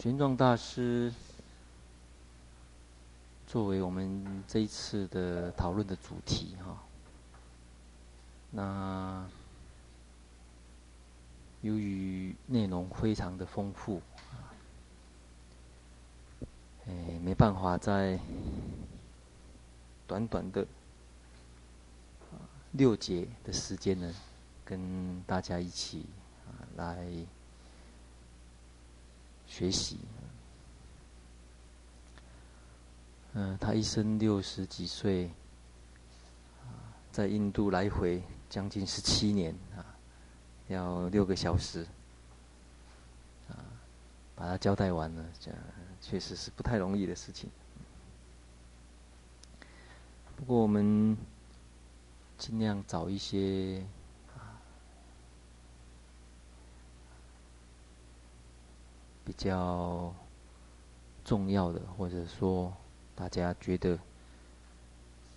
玄奘大师作为我们这一次的讨论的主题哈，那由于内容非常的丰富，哎，没办法在短短的六节的时间呢，跟大家一起啊来学习。嗯，他一生六十几岁，在印度来回将近十七年啊，要六个小时啊，把他交代完了，这确实是不太容易的事情。不过我们尽量找一些。比较重要的，或者说大家觉得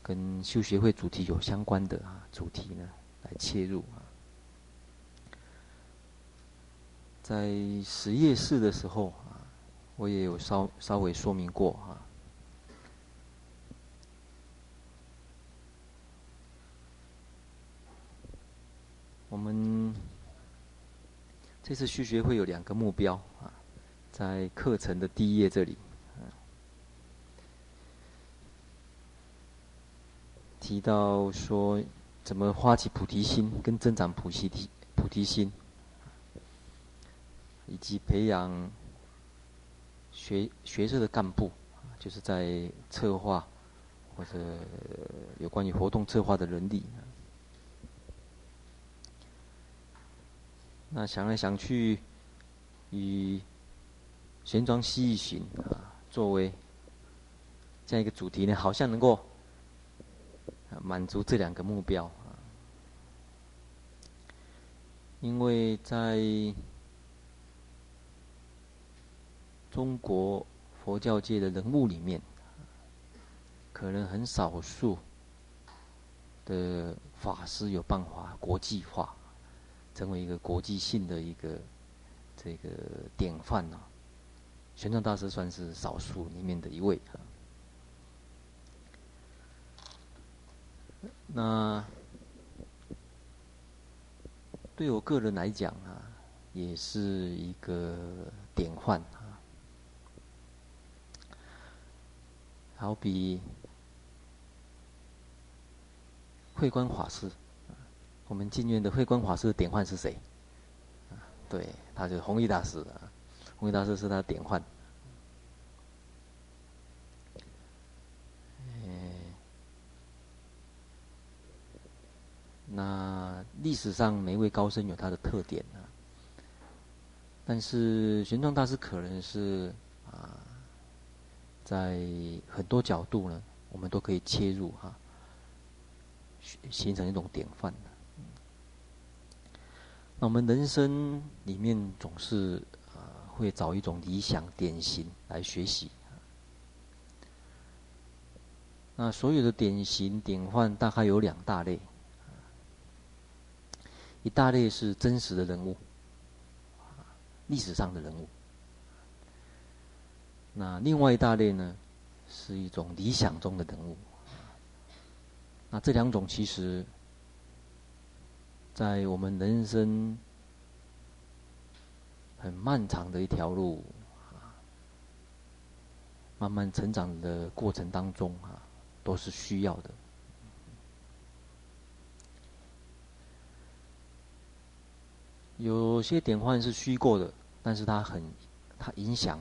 跟修学会主题有相关的啊主题呢，来切入啊。在实验室的时候啊，我也有稍稍微说明过啊。我们这次修学会有两个目标啊。在课程的第一页这里，提到说怎么发起菩提心，跟增长菩提提菩提心，以及培养学学社的干部，就是在策划或者有关于活动策划的能力。那想来想去，与玄奘西域行啊，作为这样一个主题呢，好像能够满足这两个目标啊。因为在中国佛教界的人物里面，可能很少数的法师有办法国际化，成为一个国际性的一个这个典范呢。玄奘大师算是少数里面的一位啊。那对我个人来讲啊，也是一个典范啊。好比慧观法师，我们净愿的慧观法师的典范是谁？对，他就是弘一大师啊。弘一大师是他典范。那历史上每一位高僧有他的特点啊，但是玄奘大师可能是啊，在很多角度呢，我们都可以切入哈，形成一种典范。那我们人生里面总是。会找一种理想典型来学习。那所有的典型典范大概有两大类，一大类是真实的人物，历史上的人物。那另外一大类呢，是一种理想中的人物。那这两种其实，在我们人生。很漫长的一条路，啊，慢慢成长的过程当中啊，都是需要的。有些典范是虚构的，但是它很，它影响，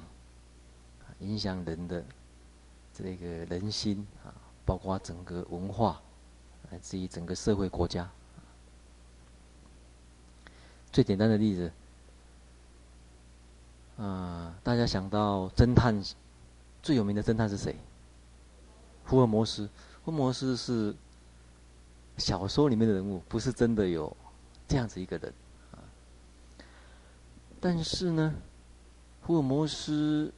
影响人的这个人心啊，包括整个文化，来自于整个社会国家。最简单的例子。啊，大家想到侦探，最有名的侦探是谁？福尔摩斯。福尔摩斯是小说里面的人物，不是真的有这样子一个人啊。但是呢，福尔摩斯，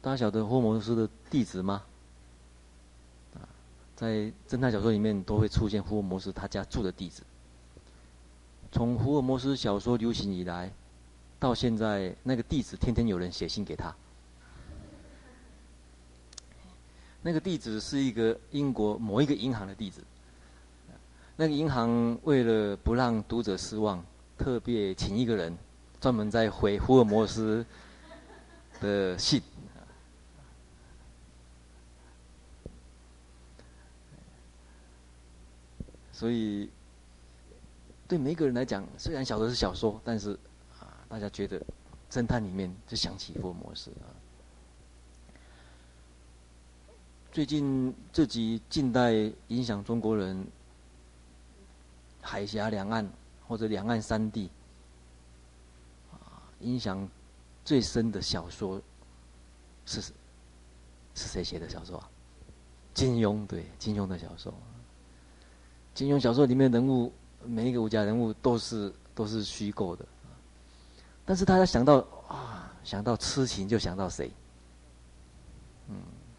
大家晓得福尔摩斯的地址吗？啊，在侦探小说里面都会出现福尔摩斯他家住的地址。从福尔摩斯小说流行以来。到现在那个地址天天有人写信给他。那个地址是一个英国某一个银行的地址。那个银行为了不让读者失望特别请一个人专门在回福尔摩斯的信。所以对每一个人来讲虽然晓得是小说但是大家觉得侦探里面就想起福尔摩斯啊。最近这集近代影响中国人，海峡两岸或者两岸三地啊，影响最深的小说是是谁写的小说啊？金庸，对，金庸的小说。金庸小说里面人物，每一个武侠人物都是都是虚构的，但是大家想到啊，想到痴情就想到谁？嗯，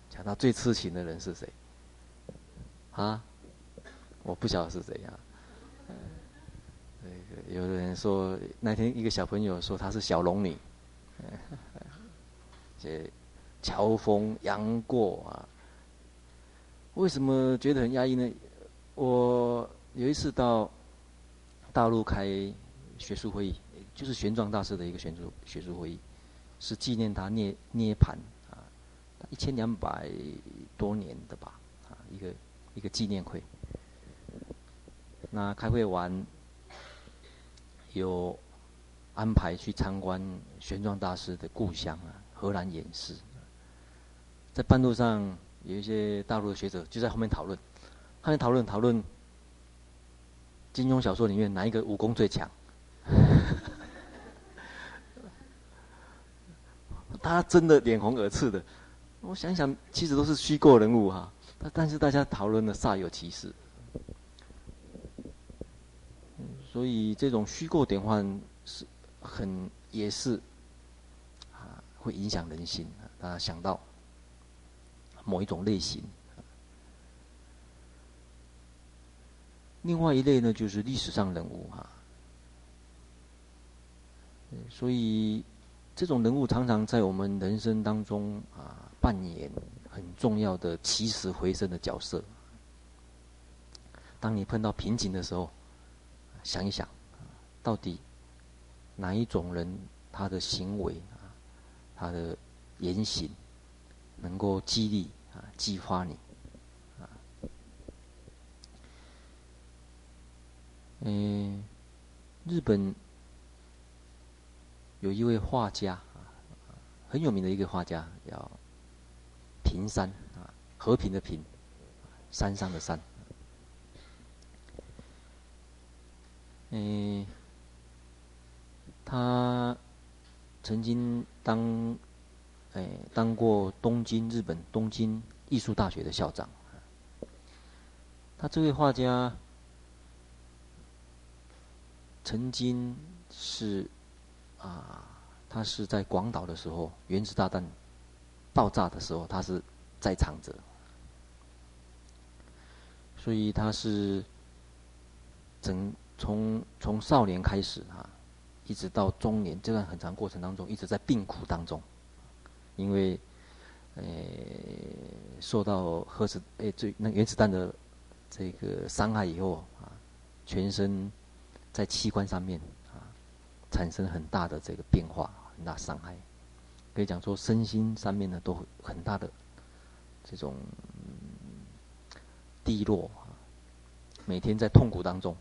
想到最痴情的人是谁？啊，我不晓得是谁呀。那个有的人说那天一个小朋友说她是小龙女，这乔峰、杨过啊，为什么觉得很压抑呢？我有一次到大陆开学术会议，就是玄奘大师的一个学术学术会议，是纪念他涅涅盘啊，一千两百多年的吧啊，一个一个纪念会。那开会完，有安排去参观玄奘大师的故乡啊，荷兰偃师。在半路上，有一些大陆的学者就在后面讨论。他们讨论讨论金庸小说里面哪一个武功最强？他真的脸红耳赤的。我想想，其实都是虚构人物哈，但但是大家讨论的煞有其事。所以这种虚构典范是很也是啊，会影响人心啊，大家想到某一种类型。另外一类呢，就是历史上人物哈。所以这种人物常常在我们人生当中啊，扮演很重要的起死回生的角色。当你碰到瓶颈的时候，想一想，到底哪一种人他的行为啊，他的言行，能够激励啊，激发你？嗯，日本有一位画家，很有名的一个画家，叫平山啊，和平的平，山上的山。嗯，他曾经当哎当过东京日本东京艺术大学的校长。他这位画家。曾经是啊，他是在广岛的时候，原子大弹爆炸的时候，他是在场者，所以他是整从从少年开始啊，一直到中年这段很长过程当中，一直在病苦当中，因为呃受到核子诶最那原子弹的这个伤害以后啊，全身。在器官上面，产生很大的这个变化，很大伤害，可以讲说身心上面呢都很大的这种低落，每天在痛苦当中。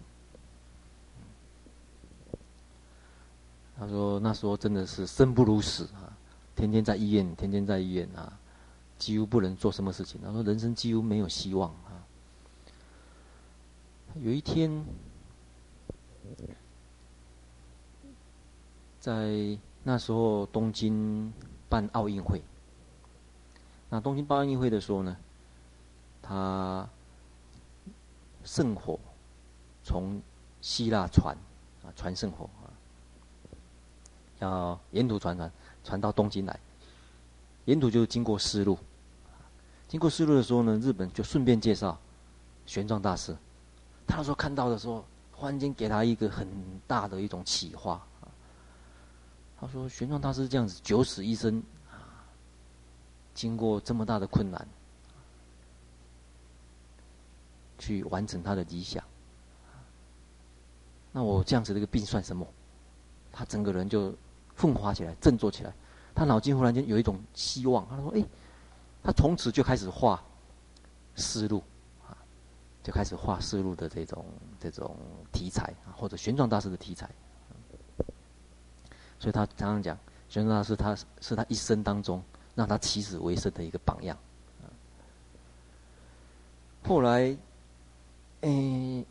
他说那时候真的是生不如死啊，天天在医院，天天在医院啊，几乎不能做什么事情。他说人生几乎没有希望啊。有一天。在那时候，东京办奥运会。那东京办奥运会的时候呢，他圣火从希腊传啊，传圣火啊，要沿途传传传到东京来，沿途就经过丝路。经过丝路的时候呢，日本就顺便介绍玄奘大师。他那时候看到的时候。忽然间给他一个很大的一种启发！他说：“玄奘大师这样子九死一生啊，经过这么大的困难，去完成他的理想。那我这样子的一个病算什么？他整个人就奋发起来，振作起来。他脑筋忽然间有一种希望，他说：“哎，他从此就开始画思路，啊，就开始画思路的这种这种题材啊，或者玄奘大师的题材。所以他常常讲，玄奘大师他是他一生当中让他起死回生的一个榜样。后来，诶。”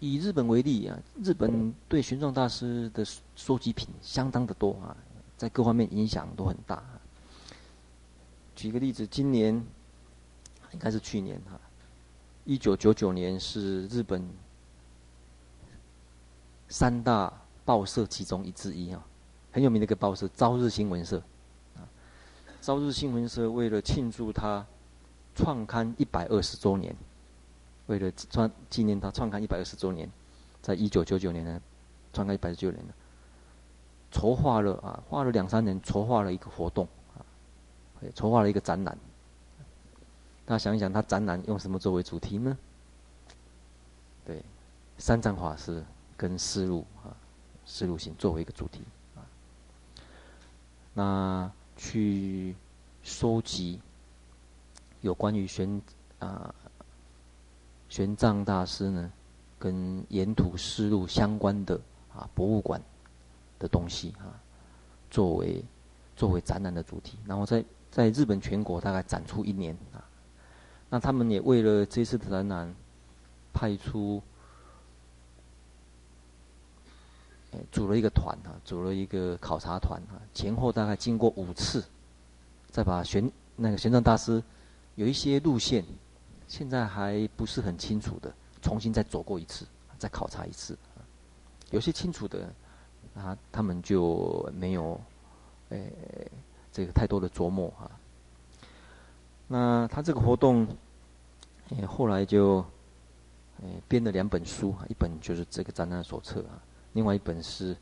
以日本为例啊，日本对玄奘大师的收集品相当的多啊，在各方面影响都很大。举个例子，今年应该是去年哈，一九九九年是日本三大报社其中一之一啊，很有名的一个报社《朝日新闻社》啊，《朝日新闻社》为了庆祝他创刊一百二十周年。为了创纪念他创刊一百二十周年，在一九九九年呢，创刊一百九九年呢，筹划了啊，花了两三年筹划了一个活动啊，筹划了一个展览。大家想一想，他展览用什么作为主题呢？对，三藏法师跟思路啊，丝路行作为一个主题啊，那去收集有关于玄啊。玄奘大师呢，跟沿途丝路相关的啊博物馆的东西啊，作为作为展览的主题，然后在在日本全国大概展出一年啊。那他们也为了这次的展览，派出组了一个团啊，组了一个考察团啊，前后大概经过五次，再把玄那个玄奘大师有一些路线。现在还不是很清楚的，重新再走过一次，再考察一次。有些清楚的，啊，他们就没有，诶，这个太多的琢磨啊。那他这个活动，诶，后来就，诶，编了两本书，一本就是这个展览手册啊，另外一本是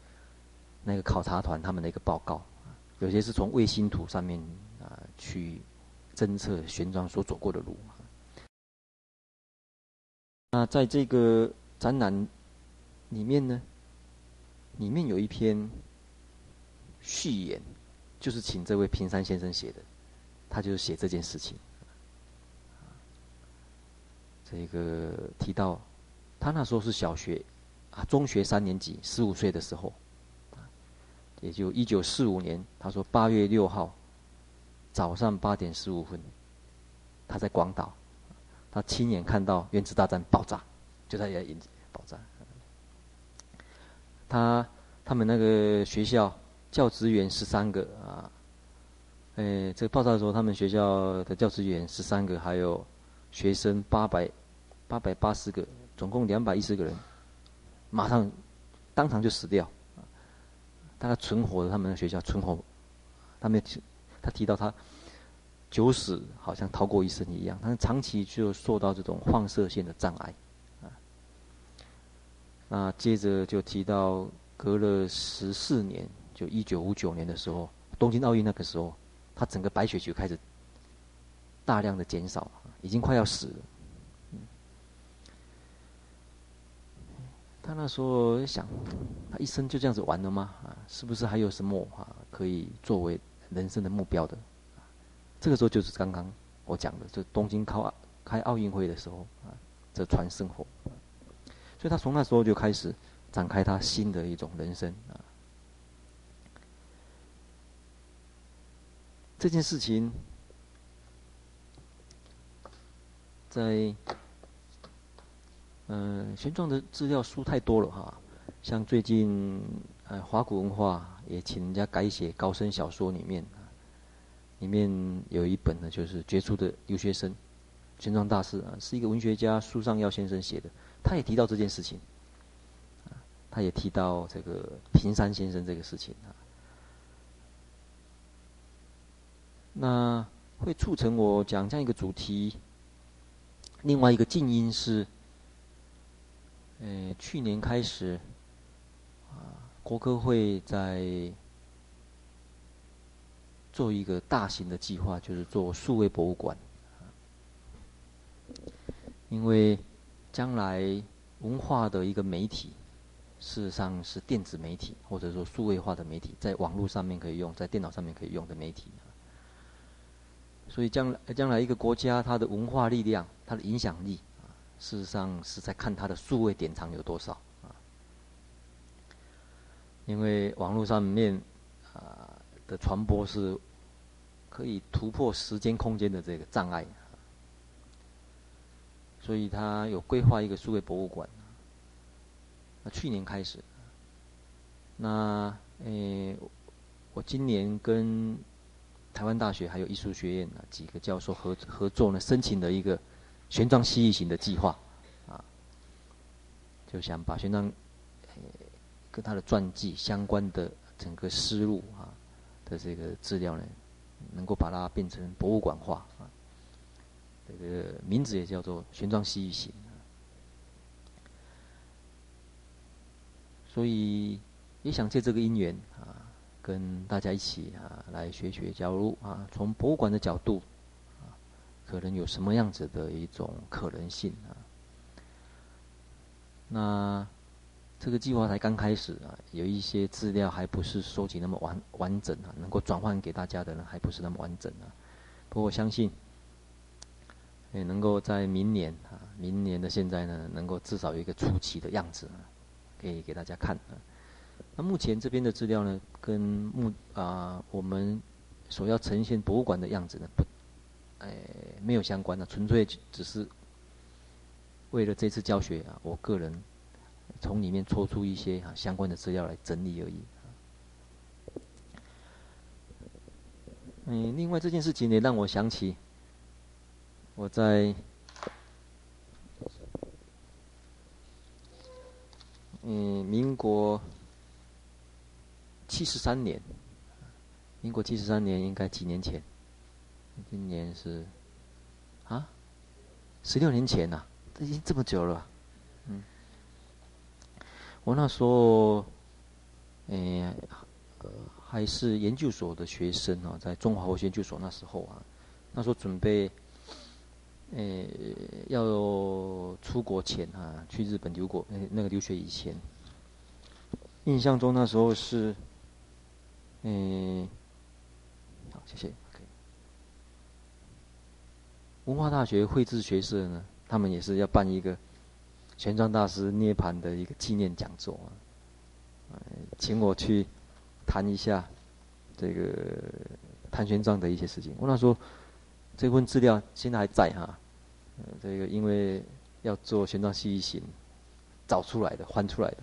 那个考察团他们的一个报告，有些是从卫星图上面啊去侦测玄奘所走过的路。那在这个展览里面呢，里面有一篇序言，就是请这位平山先生写的，他就是写这件事情。这个提到他那时候是小学啊，中学三年级，十五岁的时候，也就一九四五年，他说八月六号早上八点十五分，他在广岛。他亲眼看到原子大战爆炸，就在眼爆炸。他他们那个学校教职员十三个啊，哎，这个爆炸的时候，他们学校的教职员十三个，还有学生八百八百八十个，总共两百一十个人，马上当场就死掉。大概存活的，他们的学校存活，他没提，他提到他。九死好像逃过一生一样，他长期就受到这种放射线的障碍，啊，那接着就提到隔了十四年，就一九五九年的时候，东京奥运那个时候，他整个白血球开始大量的减少，已经快要死了。他那时候想，他一生就这样子完了吗？啊，是不是还有什么啊可以作为人生的目标的？这个时候就是刚刚我讲的，就东京开开奥运会的时候啊，这传圣火，所以他从那时候就开始展开他新的一种人生啊。这件事情在嗯、玄奘的资料书太多了哈，像最近呃华古文化也请人家改写高深小说里面。里面有一本呢，就是杰出的留学生，玄奘大师啊，是一个文学家苏尚耀先生写的，他也提到这件事情，他也提到这个平山先生这个事情啊，那会促成我讲这样一个主题。另外一个静音是，呃，去年开始，啊，国科会在。做一个大型的计划，就是做数位博物馆。因为将来文化的一个媒体，事实上是电子媒体，或者说数位化的媒体，在网络上面可以用，在电脑上面可以用的媒体。所以将来将来一个国家它的文化力量，它的影响力，事实上是在看它的数位典藏有多少啊。因为网络上面啊的传播是可以突破时间空间的这个障碍，所以它有规划一个数位博物馆。那去年开始，那诶，我今年跟。台湾大学还有艺术学院啊几个教授合合作呢，申请了一个玄奘西域行的计划，啊，就想把玄奘跟他的传记相关的整个思路啊的这个资料呢，能够把它变成博物馆化啊，这个名字也叫做玄奘西域行，所以也想借这个因缘啊。跟大家一起啊，来学学，假如啊，从博物馆的角度，可能有什么样子的一种可能性啊？那这个计划才刚开始啊，有一些资料还不是收集那么完完整啊，能够转换给大家的呢，还不是那么完整啊。不过我相信，也能够在明年啊，明年的现在呢，能够至少有一个初期的样子啊，可以给大家看啊。那目前这边的资料呢，跟目啊我们所要呈现博物馆的样子呢，不，哎，没有相关的，纯粹只是为了这次教学啊，我个人从里面抽出一些啊相关的资料来整理而已。嗯，另外这件事情也让我想起我在嗯民国。七十三年，民国七十三年应该几年前？今年是啊，十六年前呐、啊，这已经这么久了。嗯，我那时候，哎，还是研究所的学生啊，在中华文学研究所那时候啊，那时候准备，哎，要出国前啊，去日本留国，那个留学以前，印象中那时候是。嗯，好，谢谢。文化大学绘制学社呢，他们也是要办一个玄奘大师涅槃的一个纪念讲座啊，请我去谈一下这个谈玄奘的一些事情。我那时候这份资料现在还在哈，这个因为要做玄奘西域行找出来的，翻出来的。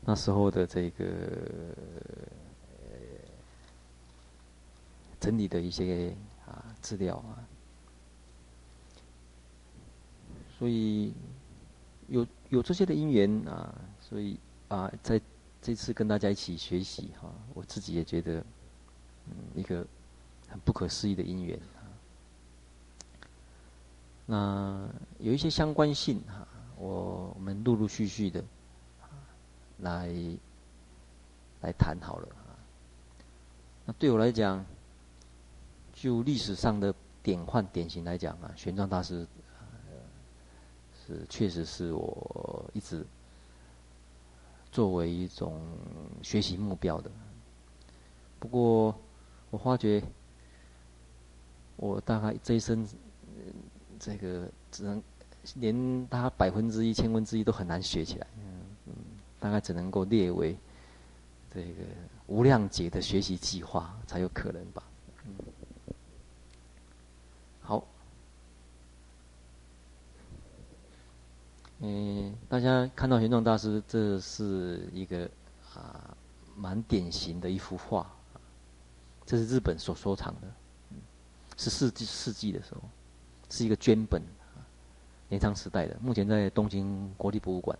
那时候的这个整理的一些啊资料啊，所以有有这些的因缘啊，所以啊，在这次跟大家一起学习哈，我自己也觉得嗯一个很不可思议的因缘啊。那有一些相关性哈，我我们陆陆续续的。来，来谈好了啊。那对我来讲，就历史上的典范典型来讲啊，玄奘大师，是确实是我一直作为一种学习目标的。不过，我发觉我大概这一生，这个只能连他百分之一、千分之一都很难学起来。嗯大概只能够列为这个无量劫的学习计划才有可能吧。好，嗯，大家看到玄奘大师，这是一个啊蛮典型的一幅画，这是日本所收藏的，是十四世世纪的时候，是一个绢本，镰仓时代的，目前在东京国立博物馆。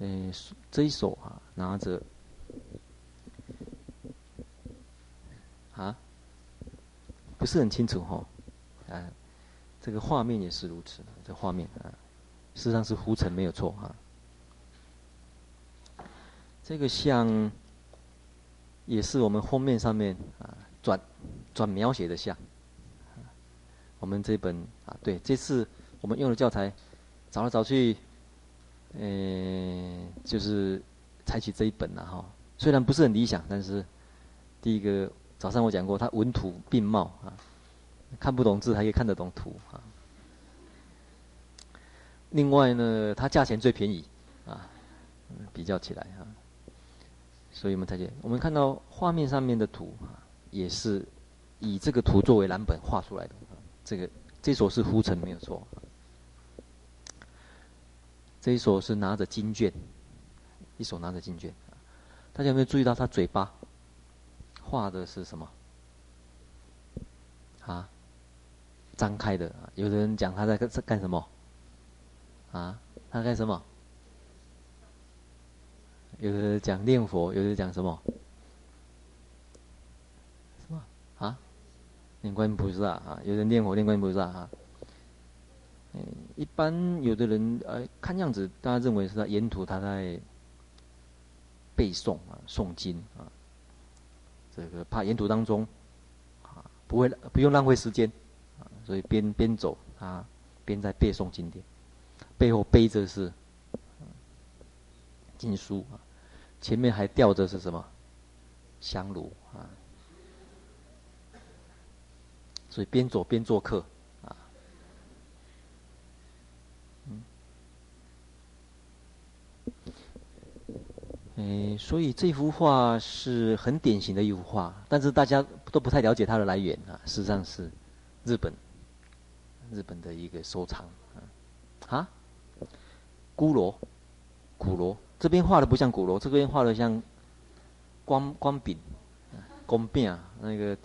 嗯，这一手啊，拿着啊，不是很清楚哈、哦，啊，这个画面也是如此，这画面啊，事实上是胡尘没有错哈、啊。这个像，也是我们封面上面啊转转描写的像，我们这本啊，对，这次我们用的教材，找来找去，嗯，就是采取这一本了哈。虽然不是很理想，但是第一个早上我讲过，它文图并茂啊，看不懂字还可以看得懂图啊。另外呢，它价钱最便宜啊，比较起来啊，所以我们才见，我们看到画面上面的图啊，也是以这个图作为蓝本画出来的。这个这首是呼尘没有错，这一首是拿着经卷，一手拿着经卷，大家有没有注意到他嘴巴画的是什么？啊，张开的。有的人讲他在干干什么？啊，他干什么？有的人讲念佛，有的人讲什么？什么？啊？念观音菩萨啊，有人念佛念观音菩萨啊。嗯，一般有的人呃，看样子大家认为是他沿途他在背诵啊，诵经啊。这个怕沿途当中啊，不会不用浪费时间啊，所以边边走啊，边在背诵经典，背后背着是经书啊，前面还吊着是什么香炉啊。所以边走边做客，诶，所以这幅画是很典型的一幅画，但是大家都不太了解它的来源啊。事实上是日本，日本的一个收藏，啊，骷髅，骷髅，这边画的不像骷髅，这边画的像光光饼，光饼啊，那个。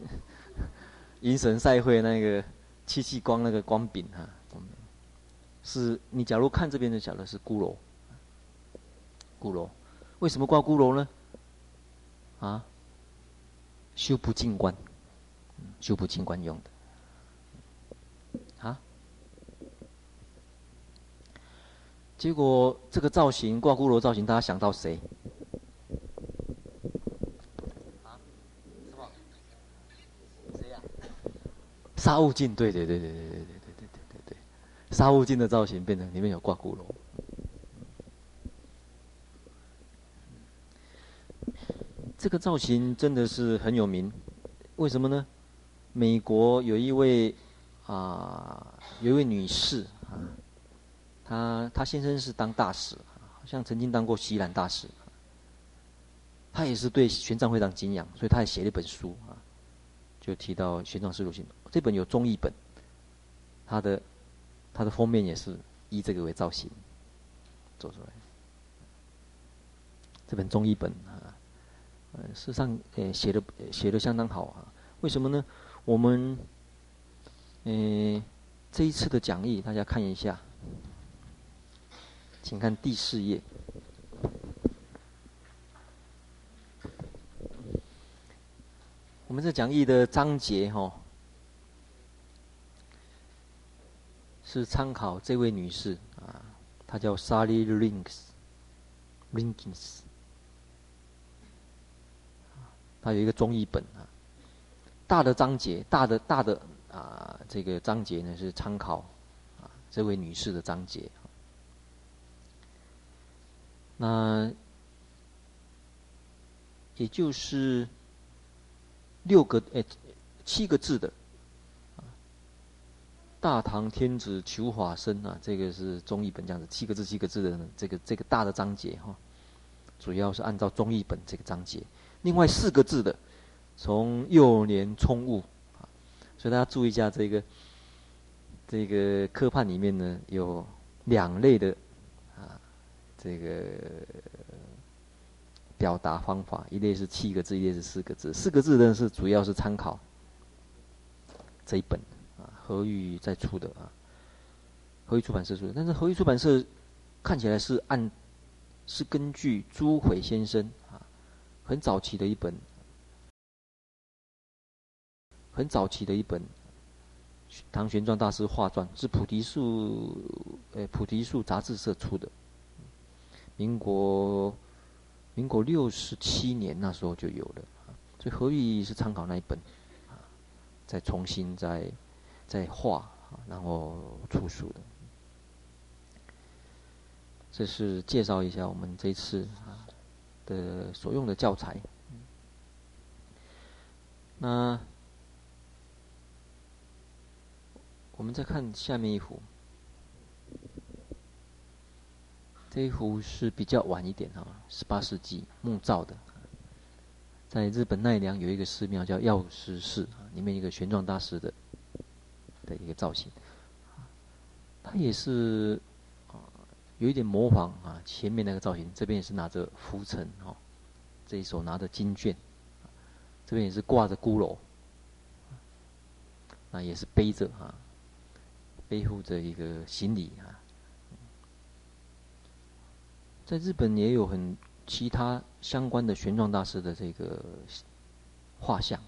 迎神赛会那个戚继光那个光饼哈，是你假如看这边就晓得是骷髅，骷髅，为什么挂骷髅呢？啊，修不净观，修不净观用的，啊，结果这个造型挂骷髅造型，大家想到谁？沙悟净，对对对对对对对对对对对，沙悟净的造型变成里面有挂骷髅。这个造型真的是很有名，为什么呢？美国有一位啊，有一位女士啊，她她先生是当大使，好像曾经当过西兰大使。她也是对玄奘非常敬仰，所以她也写了一本书啊，就提到玄奘师徒行。这本有中译本，它的它的封面也是以这个为造型做出来。这本中译本啊，呃，事实上呃写的写的相当好啊。为什么呢？我们呃这一次的讲义，大家看一下，请看第四页。我们这讲义的章节哈、哦。是参考这位女士啊，她叫 Sally Rinks，Rinks 它有一个中译本啊，大的章节，大的大的啊，这个章节呢是参考啊这位女士的章节，那也就是六个哎七个字的。大唐天子求法身啊，这个是中译本这样子，七个字七个字的这个这个大的章节哈，主要是按照中译本这个章节。另外四个字的，从幼年聪悟啊，所以大家注意一下这个这个科判里面呢有两类的啊这个表达方法，一类是七个字，一类是四个字。四个字呢是主要是参考这一本。啊何玉在出的啊，何玉出版社出的，但是何玉出版社看起来是按是根据朱汇先生很早期的一本很早期的一本唐玄奘大师画传，是菩提树呃菩提树杂志社出的，民国民国六十七年那时候就有了，所以何玉是参考那一本啊，再重新再。再画，然后出书的。这是介绍一下我们这次啊的所用的教材。那我们再看下面一幅，这一幅是比较晚一点啊，十八世纪木造的，在日本奈良有一个寺庙叫药师寺啊，里面一个玄奘大师的的一个造型，它也是有一点模仿啊前面那个造型，这边也是拿着拂尘哦，这一手拿着经卷。这边也是挂着骷髅，那也是背着啊，背负着一个行李啊。在日本也有很其他相关的玄奘大师的这个画像，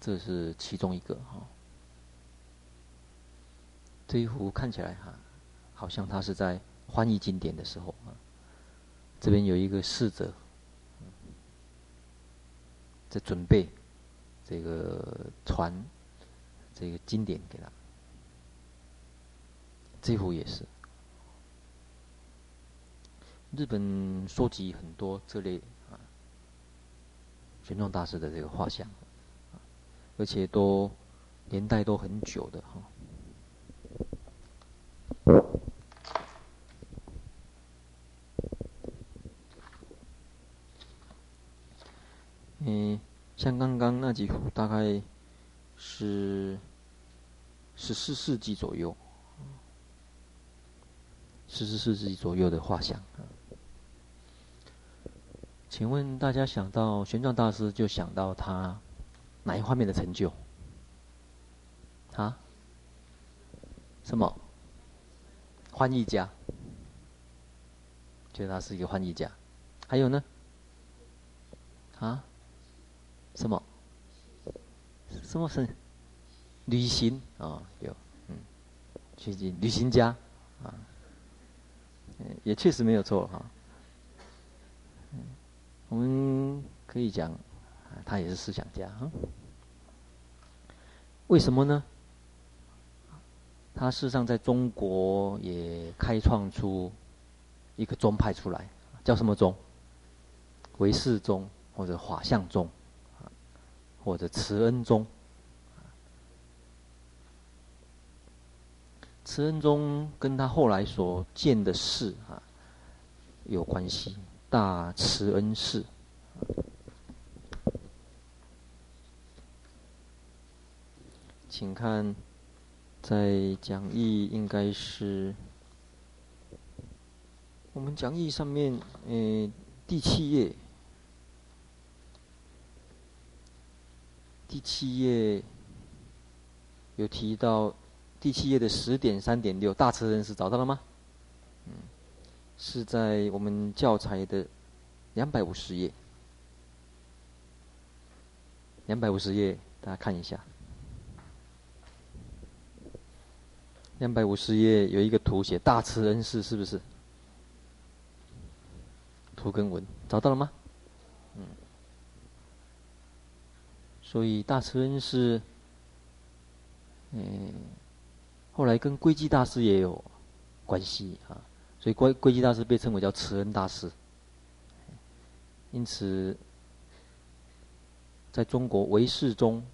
这是其中一个哈。这一幅看起来哈，好像他是在翻译经典的时候啊。这边有一个侍者。在准备这个传这个经典给他，这幅也是日本收集很多这类啊玄奘大师的这个画像，而且都年代都很久的哈。嗯，像刚刚那几幅，大概是十四世纪左右，十四世纪左右的画像。请问大家想到玄奘大师，就想到他哪一方面的成就？啊？什么？翻译家？觉得他是一个翻译家。还有呢？啊？什么？什么是旅行啊、有，嗯，去去旅行家啊，也确实没有错哈。嗯，我们可以讲，他也是思想家哈。为什么呢？他事实上在中国也开创出一个宗派出来，叫什么宗？唯识宗或者法相宗。或者慈恩宗，慈恩宗跟他后来所建的寺啊有关系，大慈恩寺。请看，在讲义应该是我们讲义上面，呃，第七页。第七页有提到，第七页的十点三点六大慈恩寺找到了吗？嗯，是在我们教材的两百五十页，两百五十页，大家看一下。两百五十页有一个图写大慈恩寺，是不是？图跟文找到了吗？所以大慈恩寺，嗯，后来跟归基大师也有关系啊。所以归归基大师被称为叫慈恩大师。因此，在中国唯识宗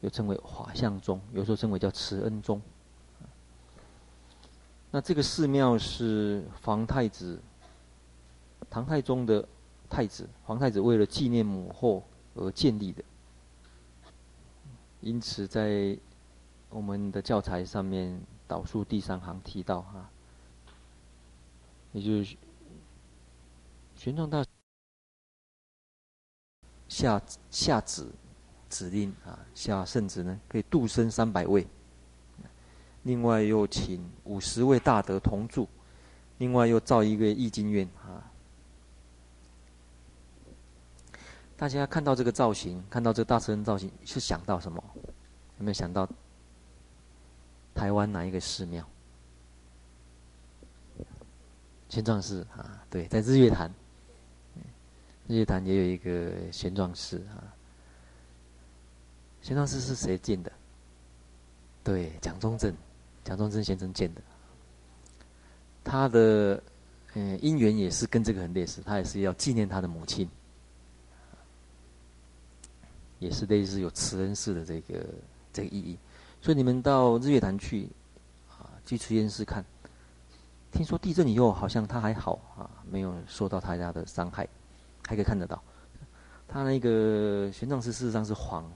又称为法相宗，有时候称为叫慈恩宗。那这个寺庙是皇太子唐太宗的太子，皇太子为了纪念母后而建立的。因此，在我们的教材上面导数第三行提到哈，也就是玄奘大下下旨指令啊，下圣旨呢，可以度生三百位。另外又请五十位大德同住，另外又造一个易经院啊。大家看到这个造型，看到这个大慈恩造型，是想到什么？有没有想到台湾哪一个寺庙？玄奘寺啊，对，在日月潭。日月潭也有一个玄奘寺啊。玄奘寺是谁建的？对，蒋中正，蒋中正先生建的。他的嗯因缘也是跟这个很类似，他也是要纪念他的母亲，也是类似有慈恩寺的这个这个意义。所以你们到日月潭去啊，去慈恩寺看，听说地震以后好像他还好啊，没有受到他家的伤害，还可以看得到。他那个玄奘寺事实上是黄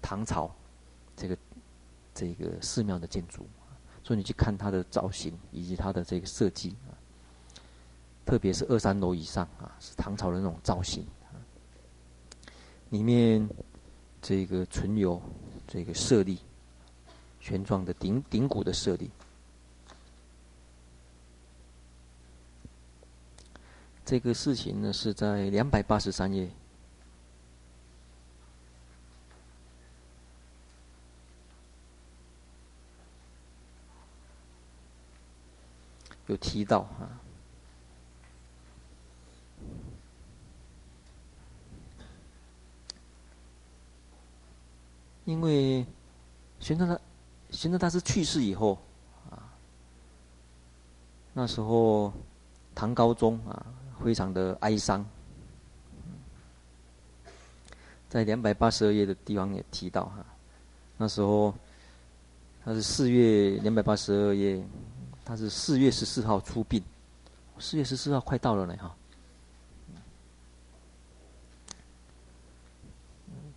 唐朝这个这个寺庙的建筑。所以你去看它的造型以及它的这个设计啊，特别是二三楼以上啊，是唐朝的那种造型啊。里面这个存有这个设立，旋转的顶顶骨的设立。这个事情呢是在两百八十三页。有提到啊，因为玄奘他玄奘大师去世以后啊，那时候唐高宗啊非常的哀伤，在两百八十二页的地方也提到哈，那时候他是四月两百八十二页。他是四月十四号出殡，四月十四号快到了呢哈。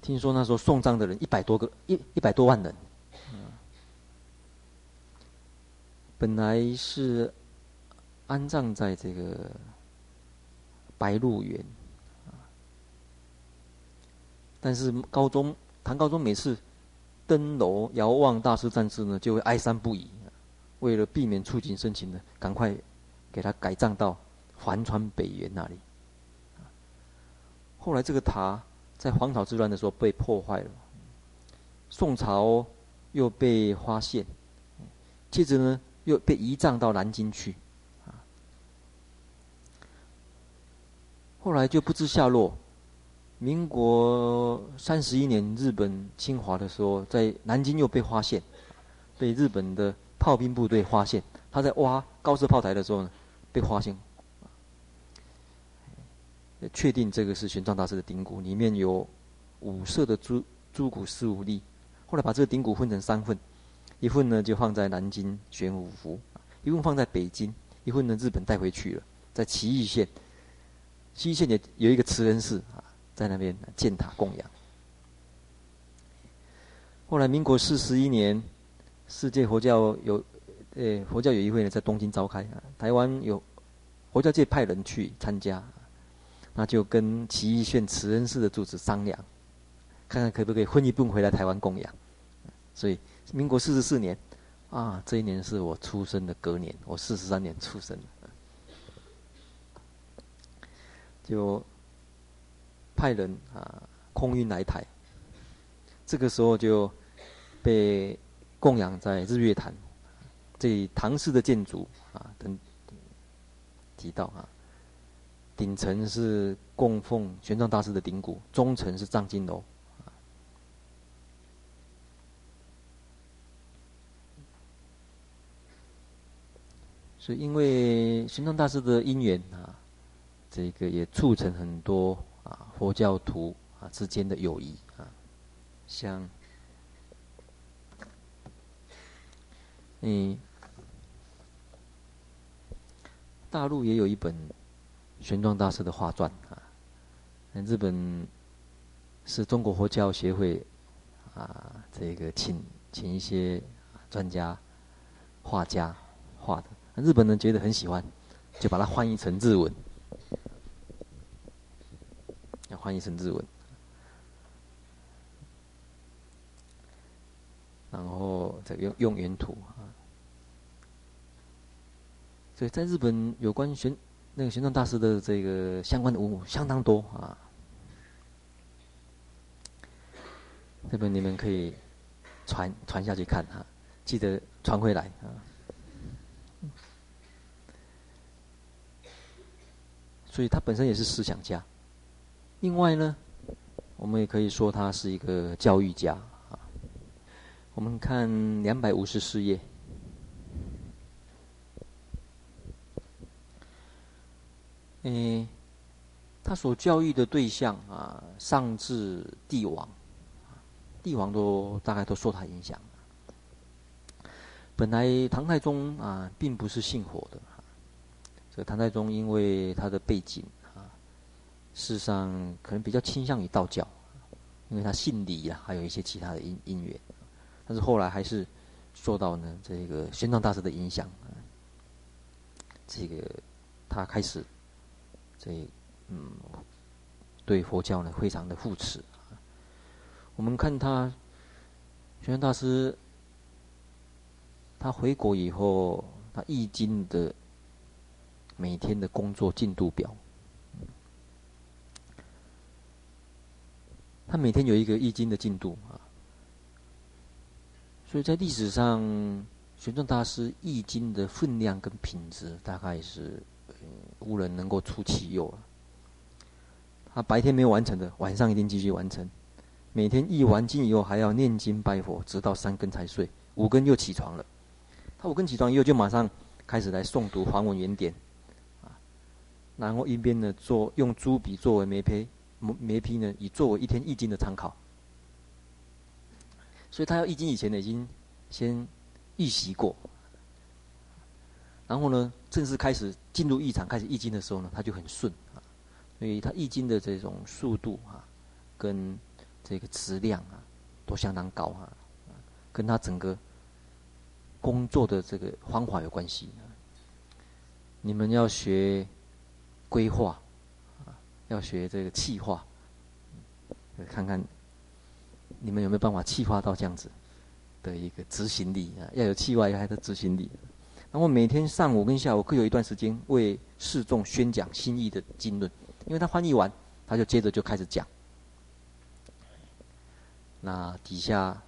听说那时候送葬的人一百多个，一一百多万人。本来是安葬在这个白鹿原，但是高宗唐高宗每次登楼遥望大师战事呢，就会哀伤不已。为了避免触景生情的，赶快给他改葬到环川北原那里。后来这个塔在黄巢之乱的时候被破坏了，宋朝又被发现，接着呢又被移葬到南京去，后来就不知下落。民国三十一年，日本侵华的时候，在南京又被发现，被日本的。炮兵部队发现他在挖高射炮台的时候呢，被发现，确定这个是玄奘大师的顶骨，里面有五色的珠珠骨十五粒。后来把这个顶骨分成三份，一份呢就放在南京玄武湖，一份放在北京，一份呢日本带回去了，在祁玉县。祁玉县也有一个慈恩寺啊，在那边建塔供养。后来民国四十一年。世界佛教有，呃，佛教有一会呢，在东京召开啊。台湾有佛教界派人去参加，那就跟祁玉县慈恩寺的住持商量，看看可不可以分一部分回来台湾供养。所以，民国四十四年，啊，这一年是我出生的隔年，我四十三年出生的，就派人啊空运来台，这个时候就被。供养在日月潭，这唐式的建筑啊，等提到啊，顶层是供奉玄奘大师的顶骨，中层是藏经楼，所以因为玄奘大师的因缘啊，这个也促成很多啊佛教徒啊之间的友谊啊，像。嗯，大陆也有一本玄奘大师的画传啊。那日本是中国佛教协会啊，这个请请一些专家画家画的。日本人觉得很喜欢，就把它翻译成日文，要翻译成日文，然后再用用原图啊。所以在日本，有关玄那个玄奘大师的这个相关的文物相当多啊。这本你们可以传传下去看哈，记得传回来啊。所以他本身也是思想家。另外呢，我们也可以说他是一个教育家啊。我们看两百五十四页。诶，他所教育的对象啊，上至帝王，帝王都大概都受他影响。本来唐太宗啊，并不是信佛的。这个唐太宗因为他的背景啊，事实上可能比较倾向于道教，因为他姓李啊，还有一些其他的因因缘。但是后来还是受到呢这个玄奘大师的影响，这个他开始。所以，嗯，对佛教呢非常的护持。我们看他，玄奘大师，他回国以后，他易经的每天的工作进度表，他每天有一个易经的进度啊。所以在历史上，玄奘大师易经的分量跟品质，大概是。嗯无人能够出其右了。他白天没有完成的，晚上一定继续完成。每天译完经以后，还要念经拜佛，直到三更才睡。五更又起床了。他五更起床以后，就马上开始来诵读梵文原典，啊，然后一边呢做用朱笔作为眉批，眉批呢以作为一天译经的参考。所以他要译经以前呢，已经先预习过。然后呢，正式开始进入译场开始易经的时候呢，他就很顺啊，所以他易经的这种速度啊，跟这个质量啊，都相当高啊，跟他整个工作的这个方法有关系。你们要学规划啊，要学这个企划，看看你们有没有办法企划到这样子的一个执行力啊，要有企划，要还有执行力。然后每天上午跟下午各有一段时间为示众宣讲新意的经论，因为他翻译完，他就接着就开始讲。那底下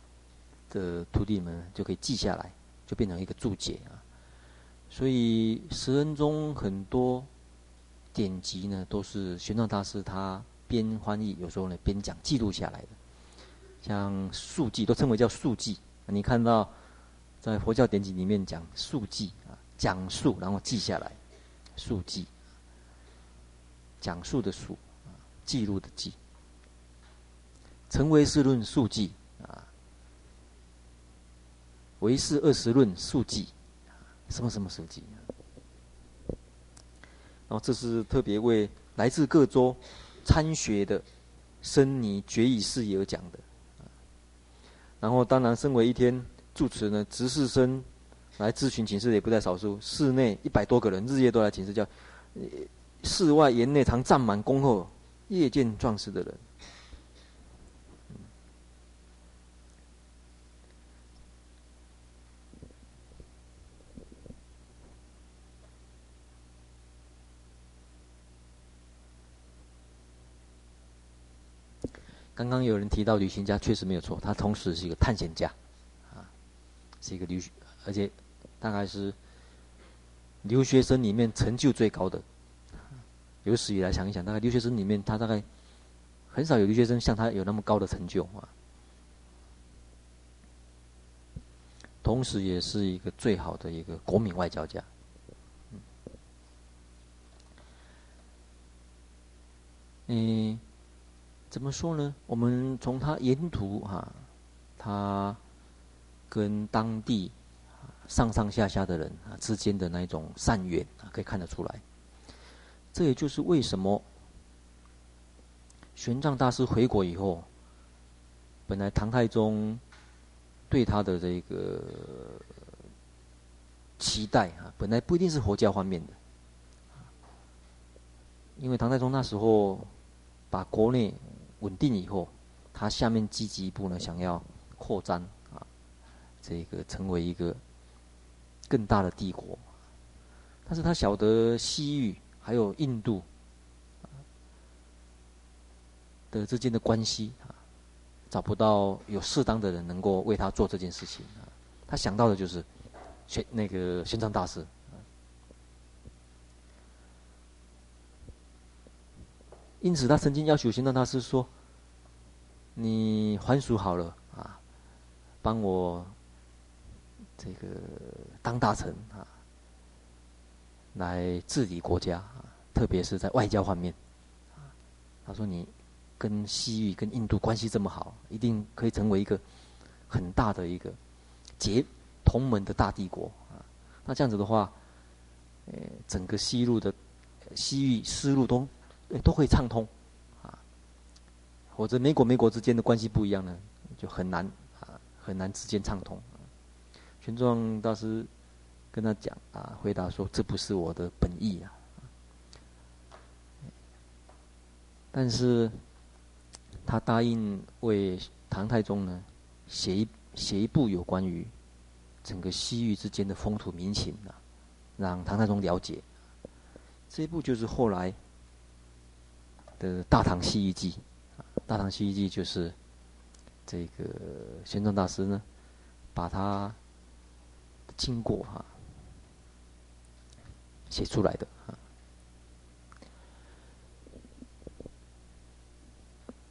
的徒弟们就可以记下来，就变成一个注解啊。所以十恩中很多典籍呢，都是玄奘大师他边翻译，有时候呢边讲记录下来的，像述记都称为叫述记。你看到。在佛教典籍里面讲述记啊，讲述然后记下来，述记，讲述的述，记录的记，成为世论述记啊，唯是二十论述记，什么什么述记，然后这是特别为来自各州参学的僧尼决议事宜而讲的，然后当然身为一天。住持呢，执事生来咨询请示也不在少数，室内一百多个人日夜都来请示，叫室外檐内常站满恭候夜见壮士的人。刚刚有人提到旅行家，确实没有错，他同时是一个探险家。是一个留学，而且大概是留学生里面成就最高的。有史以来想一想，大概留学生里面，他大概很少有留学生像他有那么高的成就啊。同时，也是一个最好的一个国民外交家。嗯，怎么说呢？我们从他沿途哈，他。跟当地上上下下的人啊之间的那一种善缘啊，可以看得出来。这也就是为什么玄奘大师回国以后，本来唐太宗对他的这个期待啊，本来不一定是佛教方面的，因为唐太宗那时候把国内稳定以后，他下面积极一步呢，想要扩张。这个成为一个更大的帝国，但是他晓得西域还有印度的之间的关系啊，找不到有适当的人能够为他做这件事情啊，他想到的就是玄那个玄奘大师，因此他曾经要求玄奘大师说：“你还俗好了啊。”帮我这个当大臣啊，来治理国家，特别是在外交方面。他说：“你跟西域、跟印度关系这么好，一定可以成为一个很大的一个结同盟的大帝国啊。那这样子的话，呃，整个西路的西域丝路都都会畅通啊。或者美国美国之间的关系不一样呢，就很难啊，很难之间畅通。”玄奘大师跟他讲啊，回答说：“这不是我的本意啊。”但是，他答应为唐太宗呢写一写一部有关于整个西域之间的风土民情啊，让唐太宗了解。这一部就是后来的《大唐西域记》。《大唐西域记》就是这个玄奘大师呢，把他经过哈写出来的哈。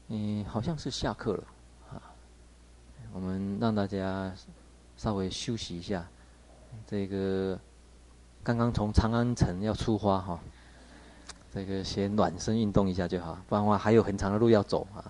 嗯，好像是下课了，啊，我们让大家稍微休息一下。这个刚刚从长安城要出发哈，这个先暖身运动一下就好，不然的话还有很长的路要走啊。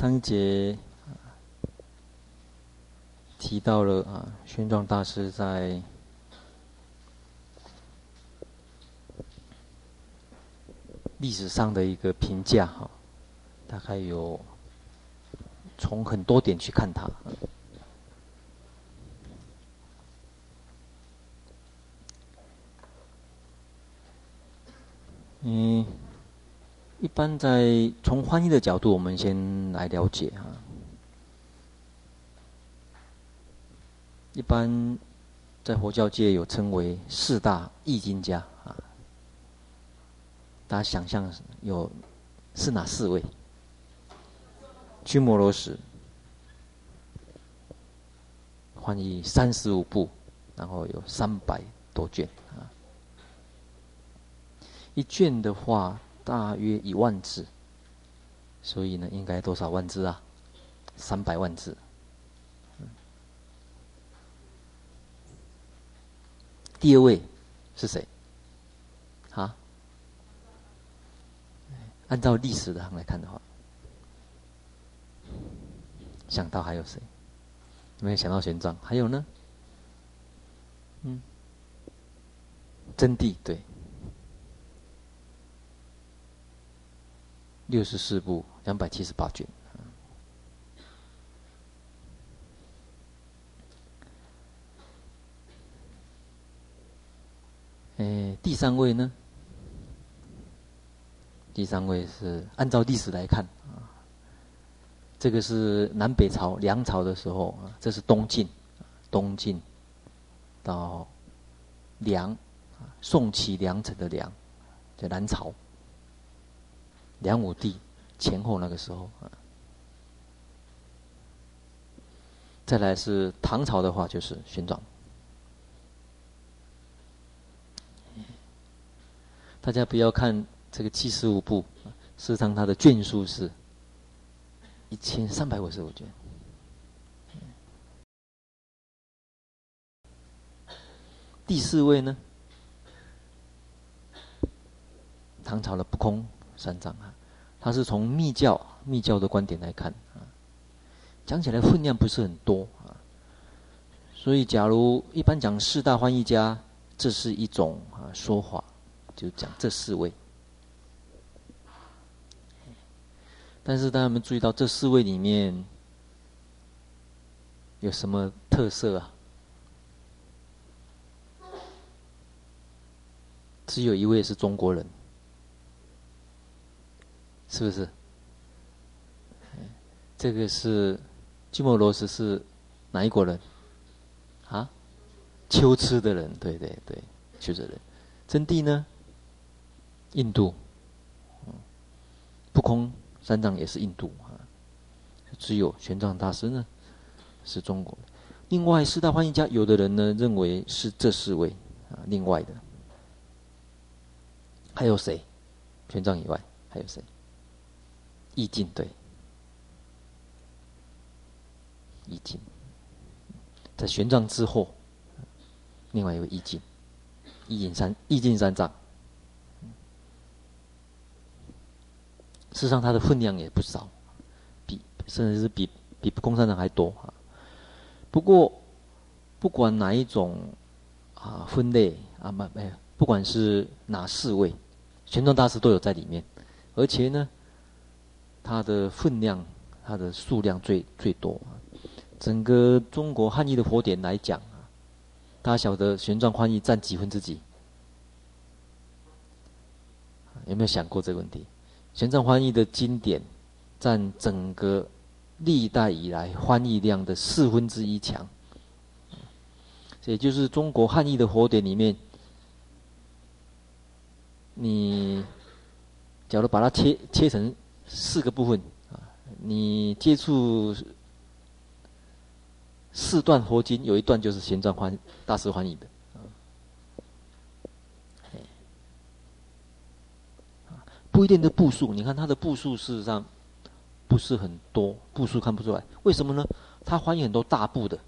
上一节提到了啊，玄奘大师在历史上的一个评价哈，大概有从很多点去看他。嗯。一般在从翻译的角度，我们先来了解哈。一般在佛教界有称为四大译经家啊，大家想象有是哪四位？鸠摩罗什翻译三十五部，然后有三百多卷啊。一卷的话。大约一万字，所以呢，应该多少万字啊？三百万字。第二位是谁？啊？按照历史的来看的话，想到还有谁？没有想到玄奘，还有呢？嗯，真谛对。六十四部，两百七十八卷。哎，第三位呢？第三位是按照历史来看啊，这个是南北朝梁朝的时候啊，这是东晋，东晋到梁，宋齐梁陈的梁，在南朝。梁武帝前后那个时候啊，再来是唐朝的话，就是玄奘。大家不要看这个七十五部，事实上它的卷数是一千三百五十五卷。第四位呢，唐朝的不空。三藏啊，他是从密教密教的观点来看啊，讲起来分量不是很多啊，所以假如一般讲四大翻译家，这是一种啊说法，就讲这四位。但是大家有没有注意到这四位里面有什么特色啊？只有一位是中国人。是不是？这个是鸠摩罗什是哪一国人？啊？龟兹的人，对对对，龟兹人。真谛呢？印度。不空三藏也是印度啊，只有玄奘大师呢是中国。另外四大翻译家，有的人呢认为是这四位啊，另外的还有谁？玄奘以外还有谁？意境对，意境在玄奘之后，另外一个意境，意境三意境三藏。事实上，它的分量也不少，比甚至是比比不空三藏还多啊。不过，不管哪一种啊分类啊，没没有，不管是哪四位，玄奘大师都有在里面，而且呢，它的分量、它的数量最最多。整个中国汉译的佛典来讲，大家晓得玄奘翻译占几分之几？有没有想过这个问题？玄奘翻译的经典，占整个历代以来翻译量的四分之一强。也就是中国汉译的佛典里面，你假如把它切切成四个部分啊，你接触四段佛经，有一段就是玄奘还大师翻译的。不一定的部数，你看他的部数事实上不是很多，部数看不出来。为什么呢？他翻译很多大部的，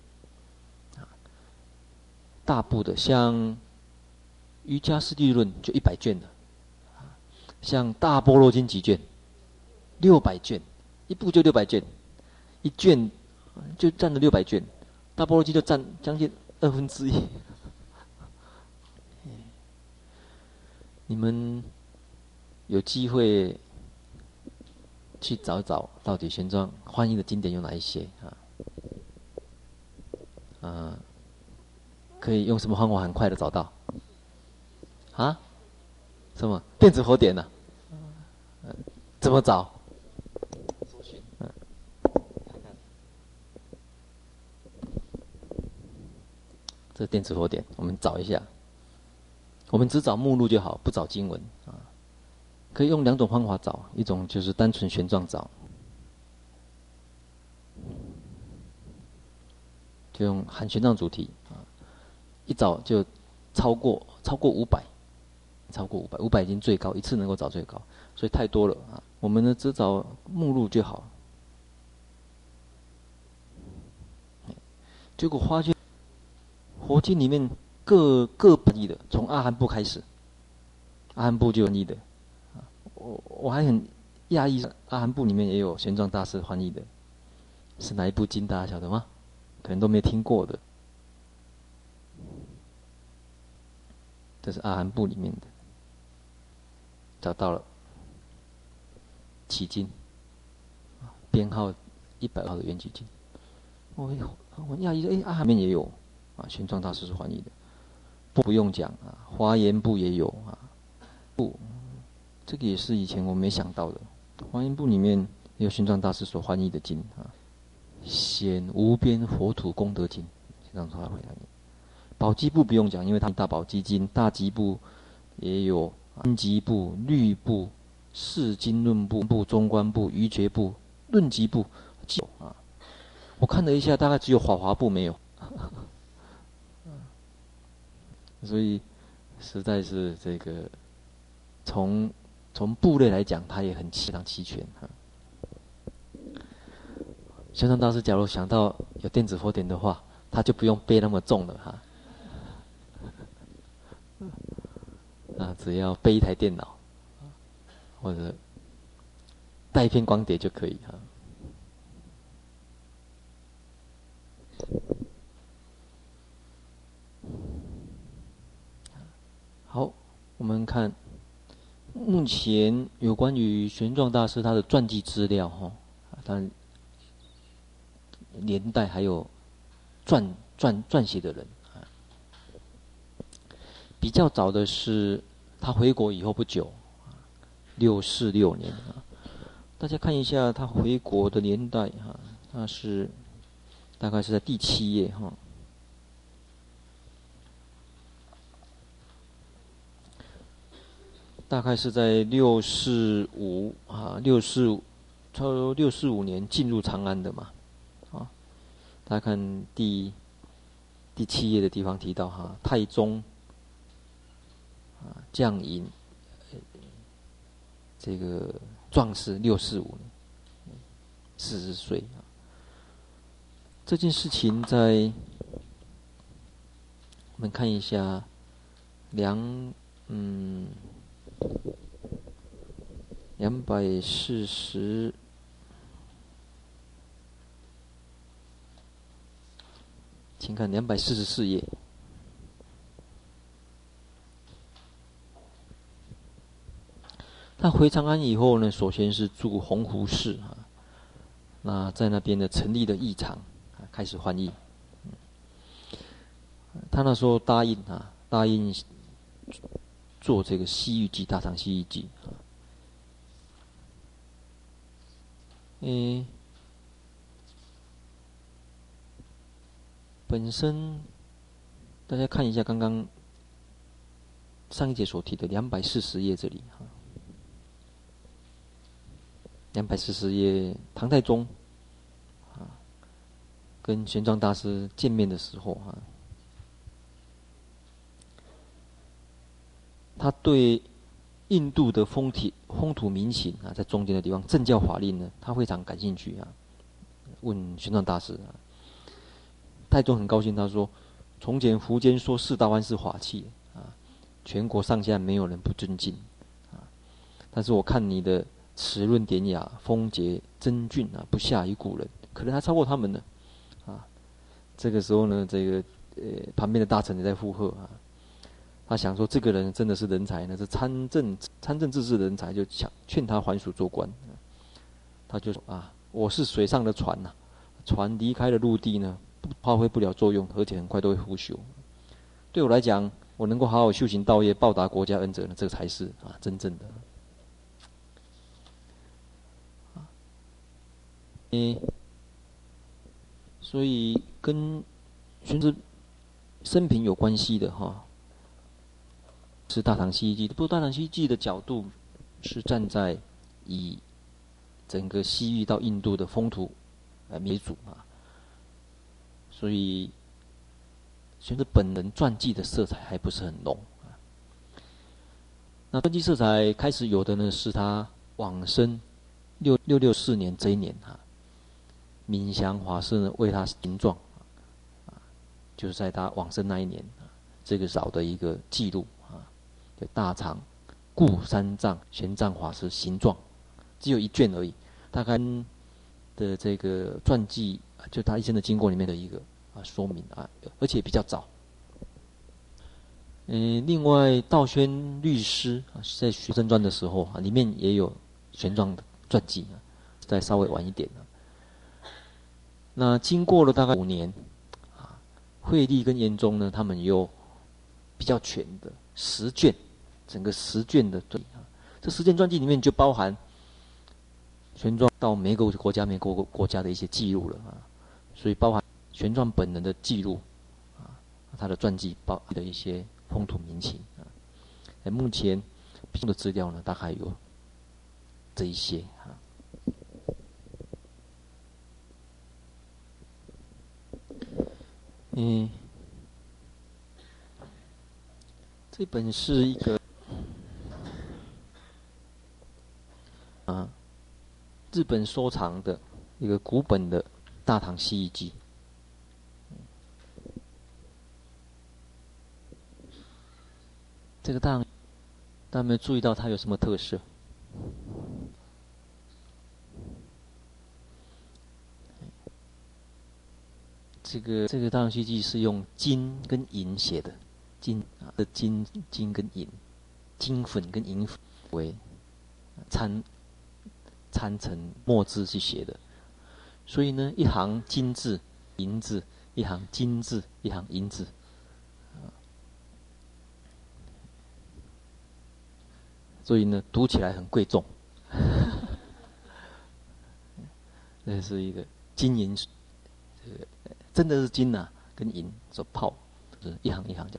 大部的像《瑜伽师地论》就一百卷的，像《大般若经》几卷，六百卷，一部就六百卷，一卷就占了六百卷，《大菠萝经》就占将近二分之一。你们。有机会去找找，到底玄奘翻译的经典有哪一些啊？啊，可以用什么方法很快的找到？啊？什么电子佛典呢？怎么找？搜寻。嗯。看看。这电子火点，我们找一下。我们只找目录就好，不找经文啊。可以用两种方法找，一种就是单纯玄奘找，就用含玄奘主题啊，一找就超过超过五百，超过五百，五百已经最高，一次能够找最高，所以太多了啊。我们呢只找目录就好。结果发现佛经里面各各本译的，从阿含部开始，阿含部就有译的。我我还很讶异，阿含部里面也有玄奘大师翻译的，是哪一部经大家晓得吗？可能都没听过的。这是阿含部里面的，找到了，起经，编号一百号的圆起经。我我讶异，哎，阿含里面也有啊，玄奘大师是翻译的，不不用讲啊，华严部也有啊，不。这个也是以前我没想到的，《华严部》里面也有玄奘大师所翻译的经啊，《显无边佛土功德经》，玄奘他回来念。宝积部不用讲，因为他们大宝积经、大集部也有，经集部、律部、释经论部、部中观部、瑜伽部、论集部，就啊，我看了一下，大概只有法华部没有，所以实在是这个从。从部类来讲，它也很非常齐全哈。玄奘大师假如想到有电子佛典的话，他就不用背那么重了哈。啊，只要背一台电脑，或者带一片光碟就可以哈。我们看。目前有关于玄奘大师他的传记资料哈，他年代还有撰撰撰写的人啊，比较早的是他回国以后不久，六四六年啊，大家看一下他回国的年代哈，他是大概是在第七页哈。大概是在六四五啊，六四五，差不多六四五年进入长安的嘛，啊，大家看第第七页的地方提到哈，太宗啊将引这个壮士六四五年，四十岁啊，这件事情在我们看一下梁嗯。两百四十，请看两百四十四页。他回长安以后呢，首先是住鸿湖市啊，那在那边呢成立了译场，开始翻译。他那时候答应啊，答应。做这个《西域记》《大唐西域记》啊，嗯，本身大家看一下刚刚上一节所提的两百四十页这里哈，两百四十页，唐太宗啊跟玄奘大师见面的时候哈。他对印度的风体、风土民情啊，在中间的地方，政教法令呢，他非常感兴趣啊。问玄奘大师啊，太宗很高兴，他说：“从前苻坚说四大湾是法器啊，全国上下没有人不尊敬啊。但是我看你的词论典雅、风节真俊啊，不下于古人，可能还超过他们呢。”啊，这个时候呢，这个呃旁边的大臣也在附和啊。他想说，这个人真的是人才呢，是参政参政治治人才，就想劝他还蜀做官。他就说啊，我是水上的船呐、船离开了陆地呢，发挥不了作用，而且很快都会腐朽。对我来讲，我能够好好修行道业，报答国家恩泽呢，这个才是啊真正的。啊，嗯，所以跟玄奘生平有关系的哈。是《大唐西域记》，不过《大唐西域记》的角度是站在以整个西域到印度的风土来为主啊，所以玄奘本人传记的色彩还不是很浓。那传记色彩开始有的呢，是他往生六六六四年这一年啊，闵祥华师呢为他行状啊，就是在他往生那一年，这个少的一个记录。大唐顾三藏玄奘法师形状，只有一卷而已。大概的这个传记，就他一生的经过里面的一个啊说明啊，而且比较早。嗯，另外道宣律师啊，在学生传的时候啊，里面也有玄奘的传记啊，再稍微晚一点。那经过了大概五年啊，慧立跟严宗呢，他们又比较全的十卷。整个十卷的对啊，这十卷传记里面就包含玄奘到每个国家、每个国家的一些记录了啊，所以包含玄奘本人的记录啊，他的传记包的一些风土民情啊。目前的资料呢，大概有这一些啊。嗯，这本是一个。啊，日本收藏的一个古本的《大唐西域记》，这个大，大家有没有注意到它有什么特色？这个这个《大唐西域记》是用金跟银写的，金啊的金金跟银，金粉跟银粉为参。参成墨字去写的，所以呢，一行金字、银字，一行金字，一行银字，所以呢，读起来很贵重。这是一个金银，这个真的是金呐、跟银所泡，就是一行一行讲。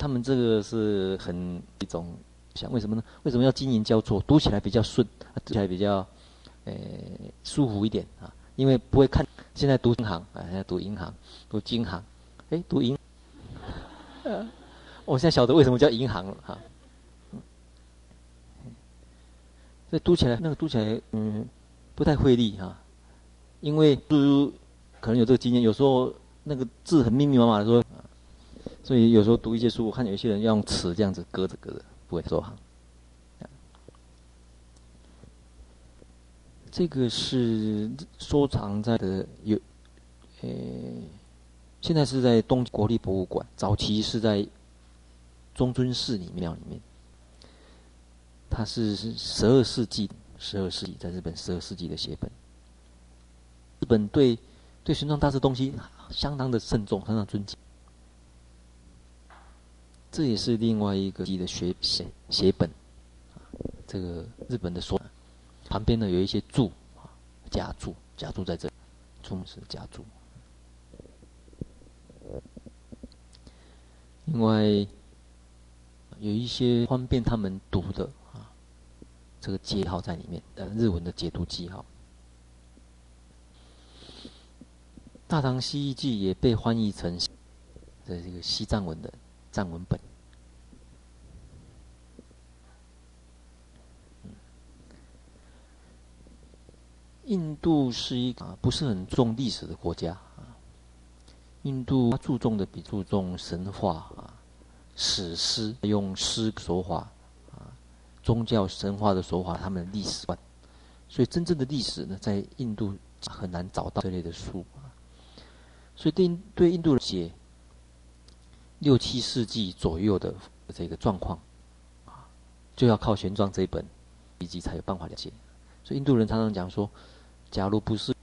他们这个是很一种想为什么呢？为什么要金银交错？读起来比较顺，读起来比较，呃，舒服一点啊。因为不会看，现在读银行啊，现在读银行，读金行，哎，读银，我现在晓得为什么叫银行了哈。这读起来那个读起来嗯，不太费力哈，因为读可能有这个经验，有时候那个字很密密麻麻的说。所以有时候读一些书，我看有些人要用尺这样子割着割着，不会做好。这个是收藏在的有，呃，现在是在东国立博物馆，早期是在中尊寺里面里面。它是十二世纪，十二世纪在日本十二世纪的写本。日本对对玄奘大师东西相当的慎重，相当尊敬。这也是另外一个的学写写本，这个日本的说，旁边呢有一些注啊，夹注夹注在这，注是夹注。另外有一些方便他们读的啊，这个记号在里面，呃，日文的解读记号。《大唐西域记》也被翻译成这这个西藏文的。藏文本，印度是一个不是很重历史的国家啊。印度它注重的比注重神话啊，史诗用诗说话啊，宗教神话的说法，他们的历史观。所以真正的历史呢，在印度很难找到这类的书啊。所以对对印度人写。六七世纪左右的这个状况，啊，就要靠玄奘这一本笔记才有办法了解。所以印度人常常讲说，假如不是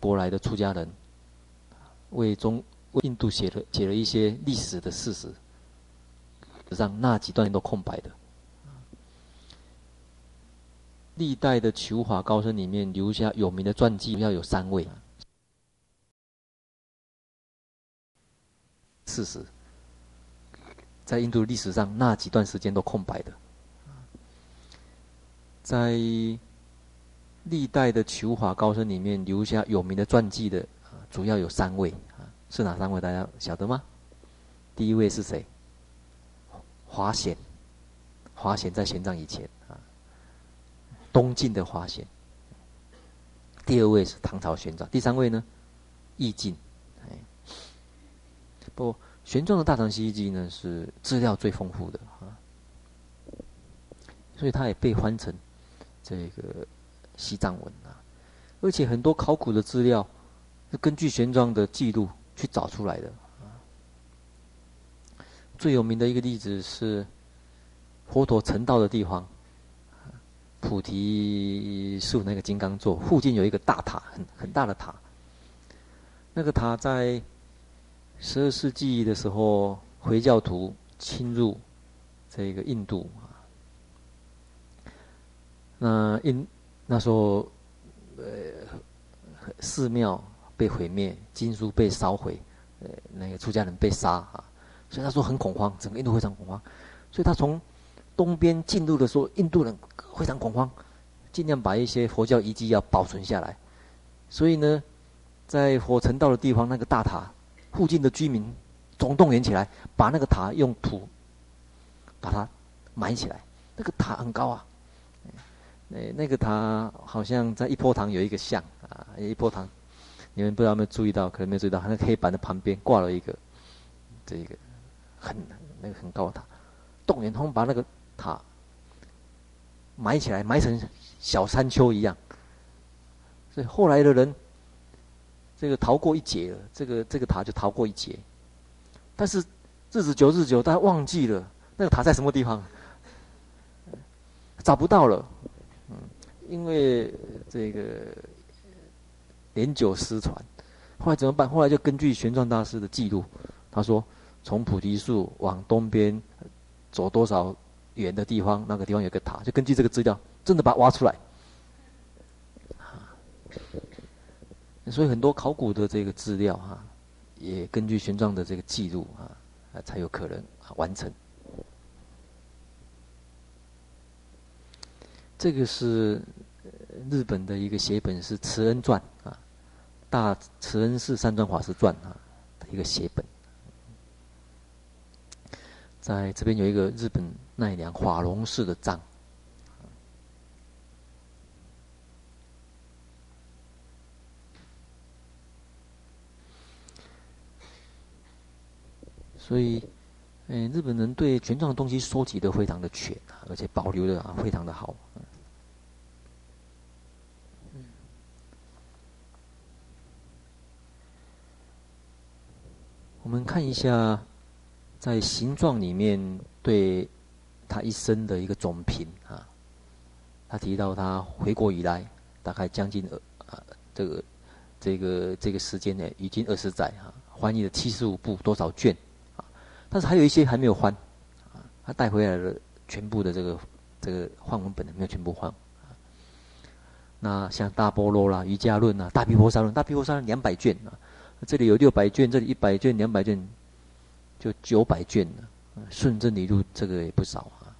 舶来的出家人为中为印度写了写了一些历史的事实，让那几段都空白的。历代的求法高僧里面留下有名的传记要有三位，事实。在印度历史上，那几段时间都空白的。在历代的求法高僧里面，留下有名的传记的，主要有三位啊，是哪三位？大家晓得吗？第一位是谁？华贤，华贤在玄奘以前啊，东晋的华贤。第二位是唐朝玄奘，第三位呢？义净。哎，不。玄奘的《大唐西域记》呢，是资料最丰富的啊，所以它也被翻成这个西藏文啊，而且很多考古的资料是根据玄奘的记录去找出来的啊。最有名的一个例子是佛陀成道的地方，菩提树那个金刚座附近有一个大塔，很很大的塔，那个塔在。十二世纪的时候，回教徒侵入这个印度啊。那印那时候，呃，寺庙被毁灭，经书被烧毁，呃，那个出家人被杀啊。所以他说很恐慌，整个印度非常恐慌。所以他从东边进入的时候，印度人非常恐慌，尽量把一些佛教遗迹要保存下来。所以呢，在佛成道的地方，那个大塔。附近的居民总动员起来，把那个塔用土把它埋起来。那个塔很高啊，那那个塔好像在一坡塘有一个像啊，一坡塘，你们不知道有没有注意到？可能没有注意到，那个黑板的旁边挂了一个这一个很那个很高的塔，动员他们把那个塔埋起来，埋成小山丘一样。所以后来的人。这个逃过一劫了，这个这个塔就逃过一劫。但是日子久日久，大家忘记了那个塔在什么地方，找不到了。嗯，因为这个年久失传，后来怎么办？后来就根据玄奘大师的记录，他说从菩提树往东边走多少远的地方，那个地方有个塔，就根据这个资料，真的把它挖出来。所以很多考古的这个资料哈，也根据玄奘的这个记录啊，才有可能完成。这个是日本的一个写本，是慈恩传啊，大慈恩寺三尊法师传啊的一个写本。在这边有一个日本奈良法隆寺的藏，所以，嗯，日本人对玄奘的东西收集的非常的全，而且保留的啊非常的好。我们看一下。在形状里面，对他一生的一个总评啊，他提到他回国以来，大概将近呃啊这个这个这个时间呢，已经二十载哈，翻译了七十五部多少卷，但是还有一些还没有翻啊，他带回来了全部的这个这个换文本的没有全部换。那像大波罗啦、瑜伽论啊、大毗婆沙论、大毗婆沙论两百卷啊，这里有六百卷，这里一百卷、两百卷。就九百卷了，顺正理录这个也不少啊，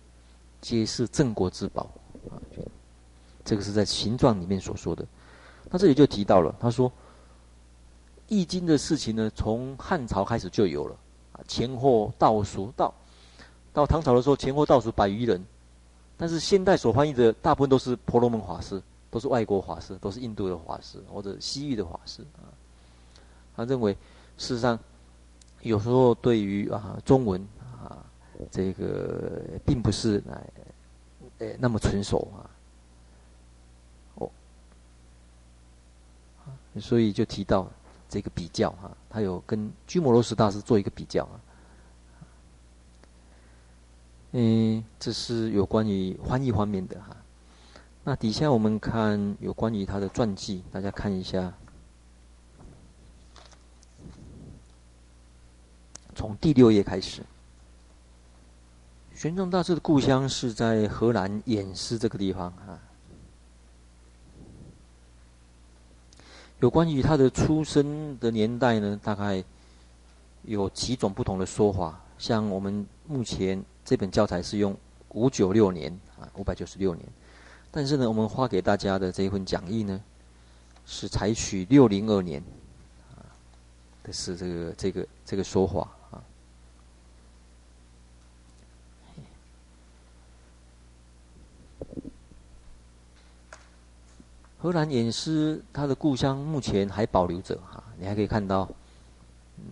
皆是镇国之宝啊。这个是在形状里面所说的。那这里就提到了，他说《易经》的事情呢，从汉朝开始就有了，前后倒数到到唐朝的时候，前后倒数百余人。但是现代所翻译的大部分都是婆罗门法师，都是外国法师，都是印度的法师或者西域的法师啊。他认为，事实上。有时候对于啊中文啊这个并不是来呃那么纯熟啊，哦，所以就提到这个比较哈，他有跟居摩罗什大师做一个比较啊。嗯，这是有关于翻译方面的哈。那底下我们看有关于他的传记，大家看一下。从第六页开始，玄奘大师的故乡是在荷兰偃师这个地方啊。有关于他的出生的年代呢，大概有几种不同的说法。像我们目前这本教材是用五九六年啊，五百九十六年，但是呢，我们发给大家的这一份讲义呢，是采取六零二年啊的是这个这个这个说法。荷兰偃师他的故乡目前还保留着哈，你还可以看到，嗯，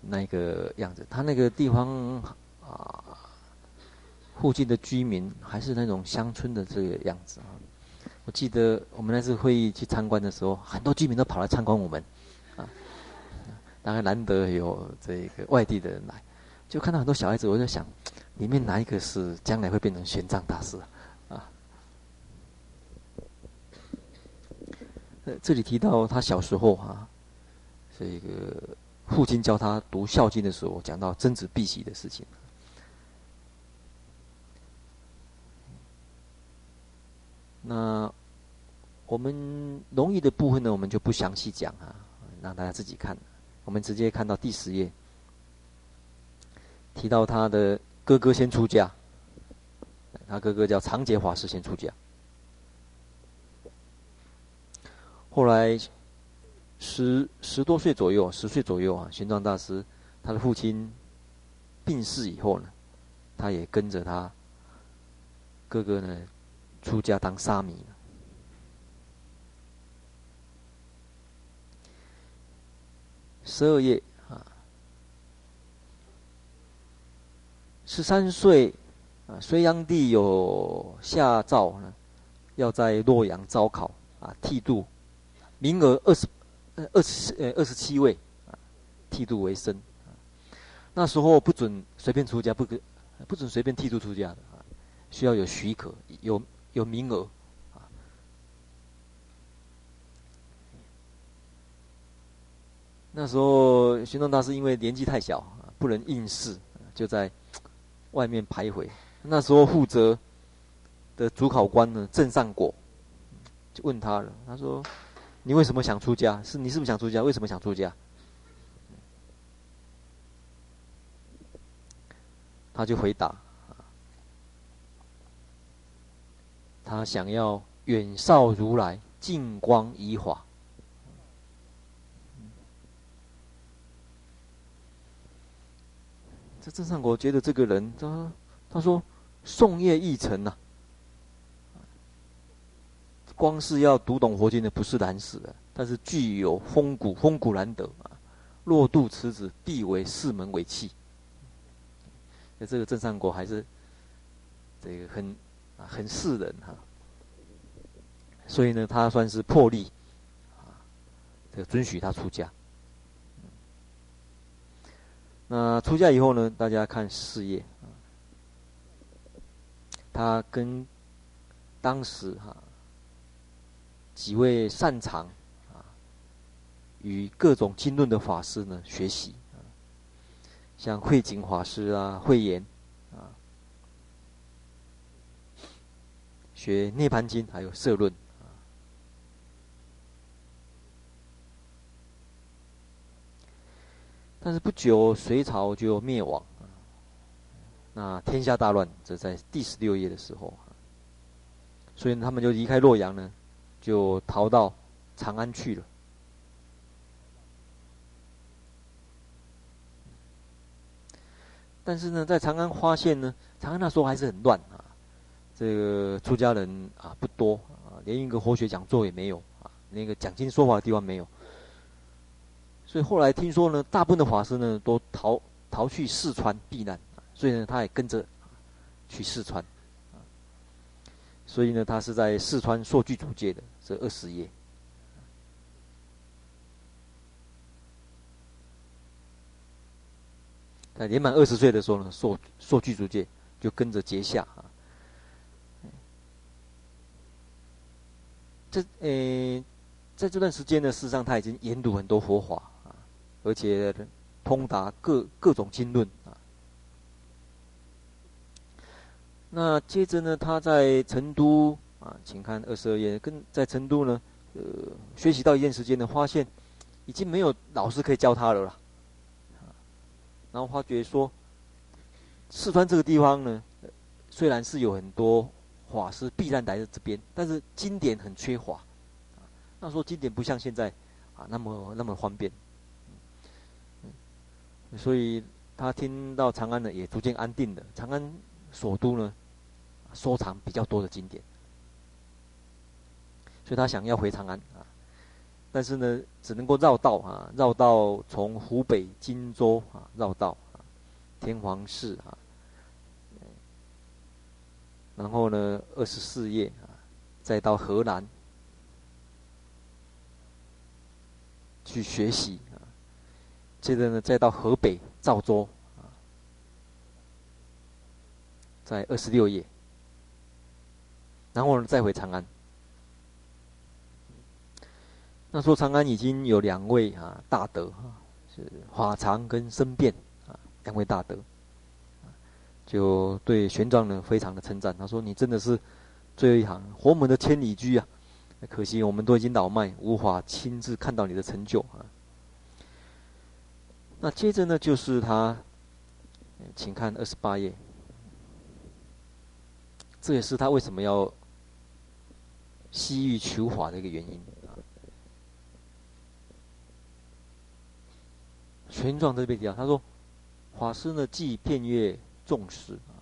那个样子。他那个地方啊，附近的居民还是那种乡村的这个样子啊。我记得我们那次会议去参观的时候，很多居民都跑来参观我们，啊，大概难得有这个外地的人来，就看到很多小孩子，我就想，里面哪一个是将来会变成玄奘大师？这里提到他小时候哈、啊，这个父亲教他读《孝经》的时候，讲到曾子避席的事情。那我们容易的部分呢，我们就不详细讲啊，让大家自己看。我们直接看到第十页，提到他的哥哥先出家，他哥哥叫长捷法师先出家。后来，十十多岁左右，十岁左右啊，玄奘大师他的父亲病逝以后呢，他也跟着他哥哥呢出家当沙弥。十二页啊，十三岁啊，隋炀帝有下诏呢，要在洛阳招考啊，剃度。名额二十，呃，二十，呃，二十七位，啊，剃度为僧，啊，那时候不准随便出家，不可，不准随便剃度出家的，啊，需要有许可，有有名额，啊。那时候玄奘大师因为年纪太小，啊，不能应试，就在外面徘徊。那时候负责的主考官呢，郑善果，就问他了，他说。你为什么想出家？是你是不是想出家？为什么想出家？他就回答：他想要远绍如来，净光仪法。这郑善果觉得这个人，他他说宋业义成呐，光是要读懂佛经的不是难死的，但是具有风骨，风骨难得啊。若度此子，必为四门为器。那这个郑善果还是这个很啊很世人哈，所以呢，他算是破例啊，这个准许他出家。那出家以后呢，大家看事业啊，他跟当时哈几位擅长啊与各种经论的法师呢学习啊。像慧景法师啊，慧严啊，学《涅槃经》还有《摄论》啊。但是不久，隋朝就灭亡啊。那天下大乱，则在第十六页的时候，所以他们就离开洛阳呢，就逃到长安去了。但是呢，在长安发现呢，长安那时候还是很乱啊，这个出家人啊不多啊，连一个佛学讲座也没有啊，那个讲经说法的地方没有。所以后来听说呢，大部分的法师呢都逃逃去四川避难，所以呢他也跟着去四川。所以呢，他是在四川受具足戒的这二十页。在年满二十岁的时候呢，受受具足戒，就跟着结下啊。这呃，在这段时间呢，事实上他已经研读很多佛法啊，而且通达各各种经论啊。那接着呢，他在成都啊，请看二十二页，跟在成都呢，呃，学习到一段时间呢，发现已经没有老师可以教他了啦。然后发觉说，四川这个地方呢，虽然是有很多法师必然来到这边，但是经典很缺乏。那时候经典不像现在啊那么那么方便。所以他听到长安呢，也逐渐安定了。长安首都呢，收藏比较多的经典，所以他想要回长安啊。但是呢，只能够绕道啊，绕道从湖北荆州啊绕道啊，天皇寺啊，然后呢，二十四页啊，再到河南去学习啊，接着呢，再到河北赵州啊，在二十六页，然后呢，再回长安。那时候长安已经有两位啊大德啊，是法常跟僧辩啊两位大德，就对玄奘呢非常的称赞。他说：“你真的是最后一行佛门的千里驹啊！可惜我们都已经老迈，无法亲自看到你的成就啊。”那接着呢，就是他，请看二十八页，这也是他为什么要西域求法的一个原因啊。玄奘这边提到，他说：“法师呢，既遍阅众师啊，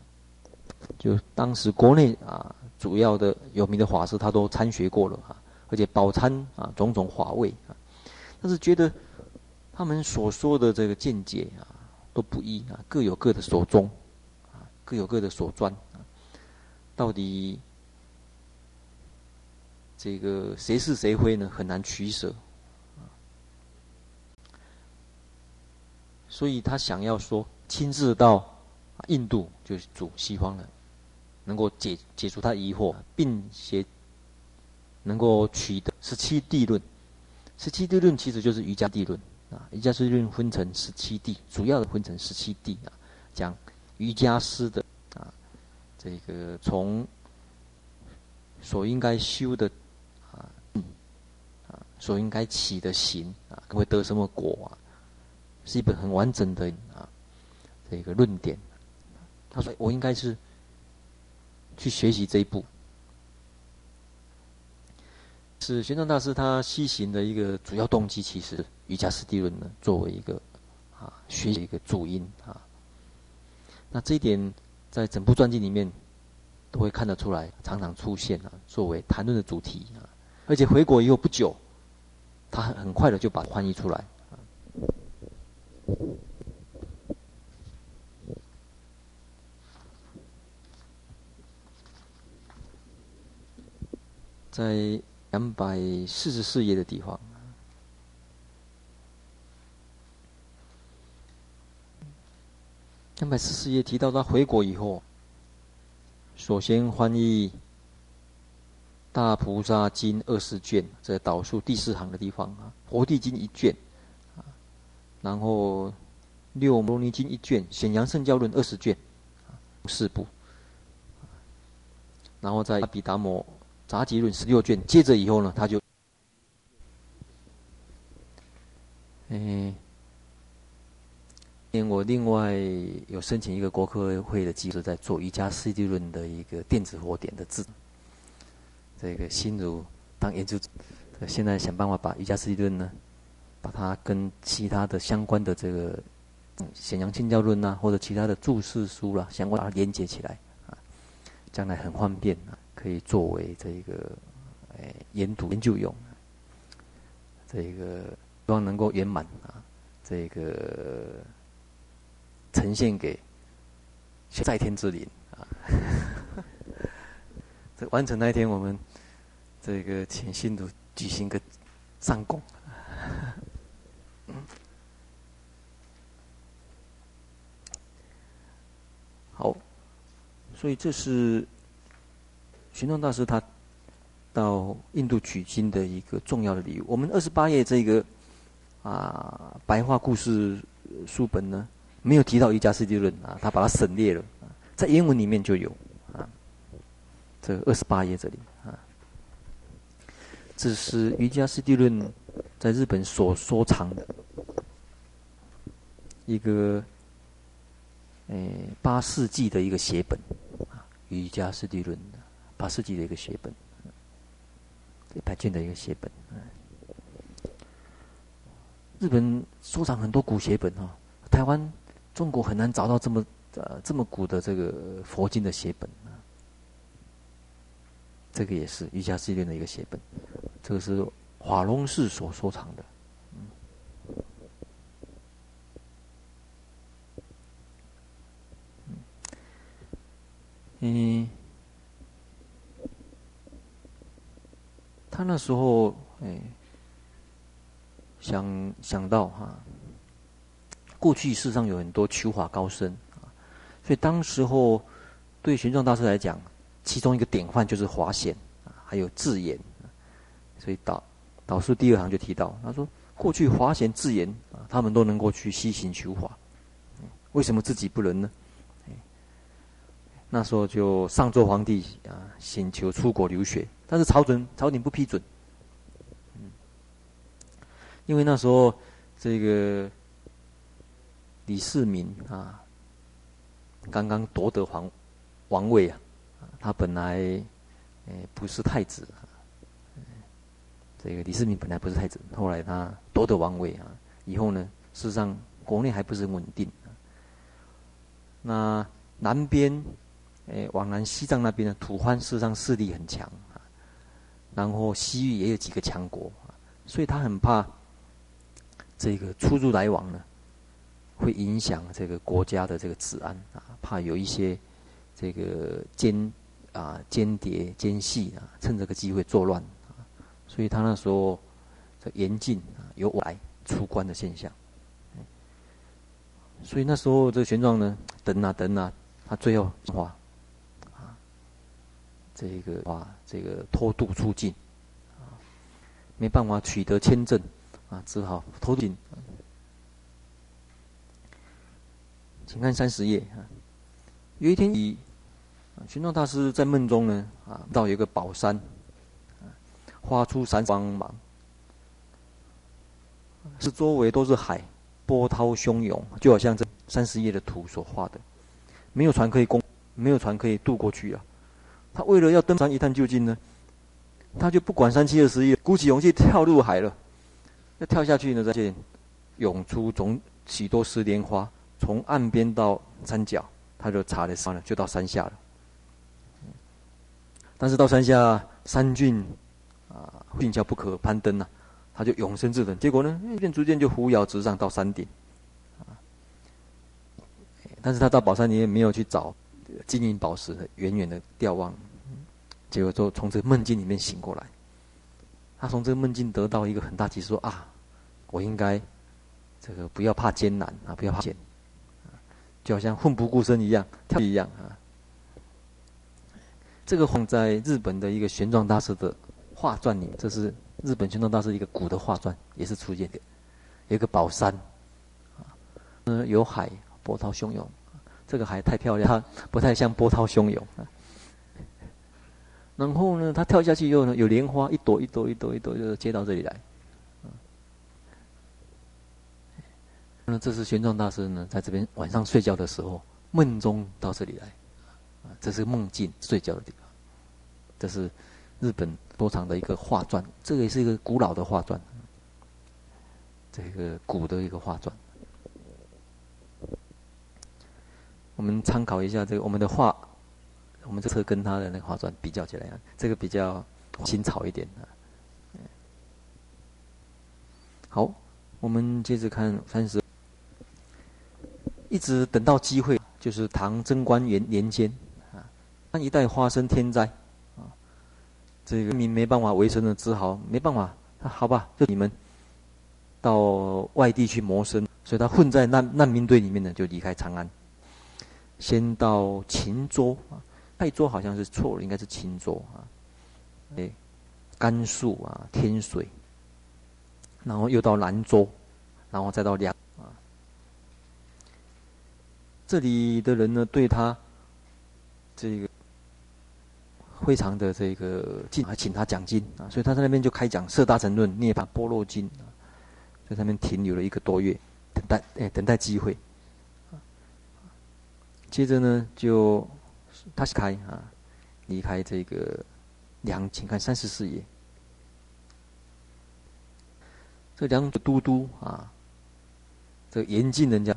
就当时国内啊主要的有名的法师，他都参学过了啊，而且饱参啊种种法味啊，但是觉得他们所说的这个见解啊都不一啊，各有各的所宗啊，各有各的所专啊，到底这个谁是谁非呢？很难取舍。”所以他想要说，亲自到印度，就是主西方人，能够解解除他疑惑，并且能够取得十七地论。十七地论其实就是瑜伽地论啊，瑜伽地论分成十七地，主要的分成十七地啊，讲瑜伽师的啊，这个从所应该修的，所应该起的行啊，会得什么果啊？是一本很完整的啊，这个论点。他说：“我应该是去学习这一部。”是玄奘大师他西行的一个主要动机，其实瑜伽师地论呢，作为一个啊学习一个主因啊。那这一点在整部传记里面都会看得出来，常常出现啊，作为谈论的主题啊。而且回国以后不久，他很很快的就把翻译出来。在两百四十四页的地方，两百四十四页提到他回国以后，首先翻译《大菩萨经》二十卷，在导数第四行的地方啊，《佛地经》一卷，啊然后《六摩尼经》一卷，《显扬圣教论》二十卷，四部，然后在阿毗达摩。杂集论十六卷，接着以后呢，他就，嗯，因为我另外有申请一个国科会的机制，在做瑜伽师地论的一个电子火点的字，这个心如当研究，现在想办法把瑜伽师地论呢，把它跟其他的相关的这个显扬圣教论呐，或者其他的注释书啦，相关把它连接起来啊，将来很方便啊。可以作为这个，哎，研读研究用，这个希望能够圆满啊，这个呈现给在天之灵啊。这完成那一天，我们这个请信徒举行个上供。好，所以这是。玄奘大师他到印度取经的一个重要的理由。我们二十八页这个啊白话故事书本呢，没有提到瑜伽师地论啊，他把它省略了，在原文里面就有啊。这二十八页这里，这是瑜伽师地论在日本所收藏的一个诶八世纪的一个写本，瑜伽师地论。八世纪的一个写本，一百卷的一个写本。日本收藏很多古写本哈，台湾、中国很难找到这么呃这么古的这个佛经的写本。这个也是瑜伽师地论的一个写本，这个是华隆寺所收藏的。嗯。他那时候，哎，想想到哈，过去世上有很多求法高僧啊，所以当时候对玄奘大师来讲，其中一个典范就是华显啊，还有智严，所以导导师第二行就提到，他说过去华显智严啊，他们都能够去西行求法，为什么自己不能呢？那时候就上奏皇帝啊，请求出国留学。但是朝准朝廷不批准，因为那时候这个李世民啊，刚刚夺得皇王位啊，他本来诶不是太子，这个李世民本来不是太子，后来他夺得王位啊，以后呢，事实上国内还不是很稳定，那南边诶往南西藏那边的吐蕃事实上势力很强。然后西域也有几个强国，所以他很怕这个出入来往呢，会影响这个国家的这个治安啊，怕有一些这个奸啊间谍奸细啊，趁这个机会作乱啊，所以他那时候这严禁啊有外出关的现象。所以那时候这个玄奘呢，等啊等啊，他最后话。这个哇，这个偷渡出境，啊，没办法取得签证，啊，只好偷渡进。请看三十页啊。有一天，以玄奘大师在梦中呢，啊，到一个宝山，啊，发出闪光芒，是周围都是海，波涛汹涌，就好像这三十页的图所画的，没有船可以攻，没有船可以渡过去啊。他为了要登山一探究竟呢，他就不管三七二十一，鼓起勇气跳入海了。要跳下去呢，再见，涌出种许多石莲花，从岸边到山脚，他就查了山了，就到山下了。但是到山下，山峻啊，峻峭不可攀登呐、他就永生自刎。结果呢，渐渐逐渐就扶摇直上到山顶。但是他到宝山你也没有去找金银宝石，远远的眺望，结果就从这个梦境里面醒过来。他从这个梦境得到一个很大启示，说啊，我应该这个不要怕艰难啊，不要怕险，就好像奋不顾身一样，跳一样啊。这个放在日本的一个玄奘大师的画传里，这是日本玄奘大师一个古的画传，也是出现的，有一个宝山，啊，嗯，有海，波涛汹涌，这个海太漂亮，它不太像波涛汹涌。然后呢，他跳下去以后呢，有莲花一朵一朵一朵一朵就接到这里来。那这是玄奘大师呢，在这边晚上睡觉的时候，梦中到这里来。啊，这是梦境睡觉的地方。这是日本多长的一个画传，这个也是一个古老的画传。这个古的一个画传。我们参考一下这个我们的画。我们这次跟他的那个画传比较起来，这个比较新潮一点啊。好，我们接着看三十，一直等到机会，就是唐贞观元年间啊，那一带发生天灾，这个民没办法维生的，只好没办法，那好吧，就你们到外地去谋生，所以他混在难难民队里面呢，就离开长安，先到秦州啊。泰州好像是错了，应该是秦州啊。哎，甘肃啊，天水，然后又到兰州，然后再到凉啊。这里的人呢，对他这个非常的这个敬，还请他讲经啊，所以他在那边就开讲《色大乘论》《涅槃般若经》，在那边停留了一个多月，等待哎，等待机会。接着呢，就。他是开啊，离开这个梁，请看三十四页。这梁都督啊，这严禁人家，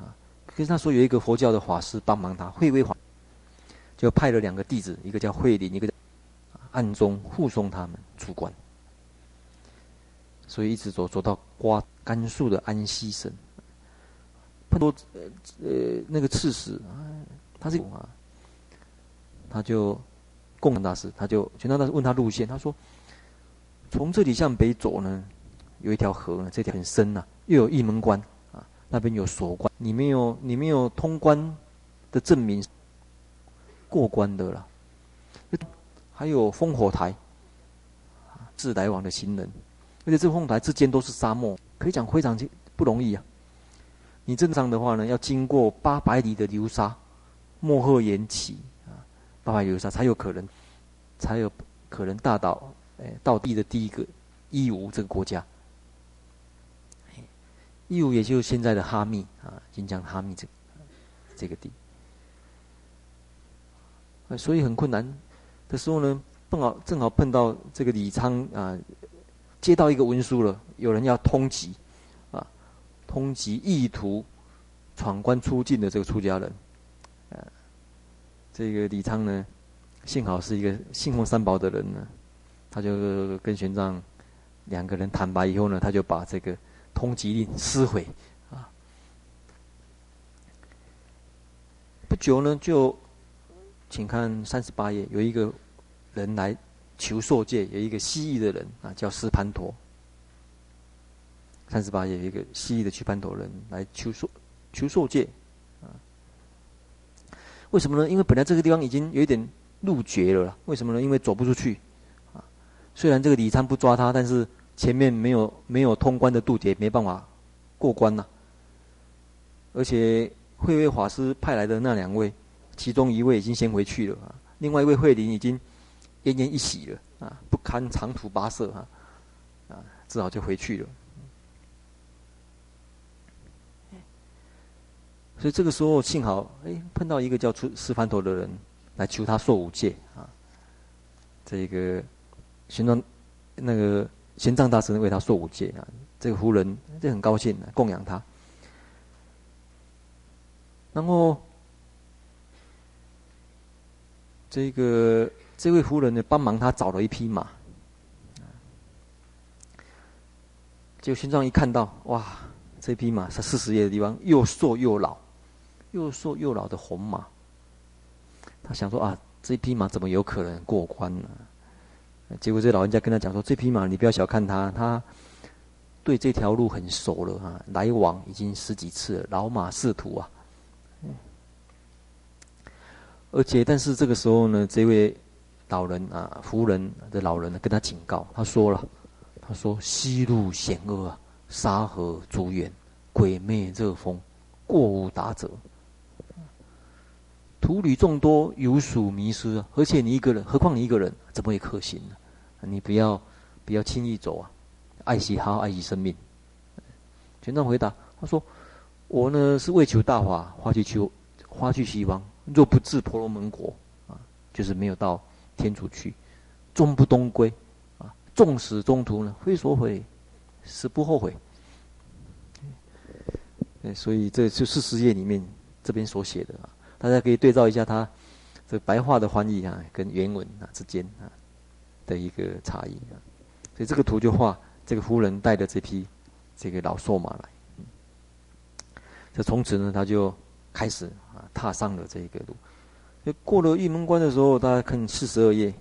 可是他说有一个佛教的法师帮忙他，慧威法，就派了两个弟子，一个叫慧林，一个叫暗中护送他们出关。所以一直走走到瓜甘肃的安西省，碰到呃呃那个刺史，他是啊。他就，共产大师，他就玄奘大师问他路线，他说，从这里向北走呢，有一条河呢，这条很深呐、又有一门关啊，那边有锁关，你没有你没有通关的证明，过关的了，还有烽火台，啊自来往的行人，而且这烽火台之间都是沙漠，可以讲非常不容易啊。你正常的话呢，要经过八百里的流沙，漠壑延崎。八百里流沙才有可能，才有可能大到哎，到地的第一个义乌这个国家。义乌也就是现在的哈密啊，新疆哈密这个这个地。所以很困难的时候呢，正好正好碰到这个李昌啊，接到一个文书了，有人要通缉啊，通缉意图闯关出境的这个出家人。啊这个李昌呢，幸好是一个信奉三宝的人呢，他就跟玄奘两个人坦白以后呢，他就把这个通缉令撕毁啊。不久呢，就请看三十八页，有一个人来求受戒，有一个蜥蜴的人啊，叫斯潘陀。三十八页有一个蜥蜴的去盘陀人来求受求受戒。啊为什么呢？因为本来这个地方已经有一点路绝了。为什么呢？因为走不出去，啊，虽然这个李昌不抓他，但是前面没有没有通关的渡劫，没办法过关呐。而且慧威法师派来的那两位，其中一位已经先回去了啊，另外一位慧林已经奄奄一息了啊，不堪长途跋涉啊，啊，只好就回去了。所以这个时候幸好，哎，碰到一个叫出斯潘陀的人来求他受五戒啊。这个玄奘那个玄奘大师为他受五戒啊，这个夫人就很高兴，供养他。然后，这个这位夫人呢，帮忙他找了一匹马。结果玄奘一看到，哇，这匹马是四十页的地方，又瘦又老，又瘦又老的红马。他想说啊，这匹马怎么有可能过关呢？结果这老人家跟他讲说：“这匹马你不要小看它，它对这条路很熟了啊，来往已经十几次了，老马识途啊。”而且，但是这个时候呢，这位老人啊，夫人的老人呢，跟他警告，他说了：“他说西路险恶啊，沙河阻远，鬼魅热风，过无达者。徒旅众多，有属迷失啊。而且你一个人，何况你一个人，怎么会可行呢？”你不要，不要轻易走啊！爱惜，好好爱惜生命。玄奘回答：“他说，我呢是为求大法，花去求，花去西方。若不至婆罗门国，啊，就是没有到天竺去，终不东归，啊，纵使中途呢，非所悔，实不后悔。所以这就是十页里面这边所写的啊，大家可以对照一下他这白话的翻译啊，跟原文啊之间啊。”的一个差异啊，所以这个图就画这个夫人带着这匹这个老瘦马来，这从此呢，他就开始踏上了这一个路。过了玉门关的时候，大家看四十二页，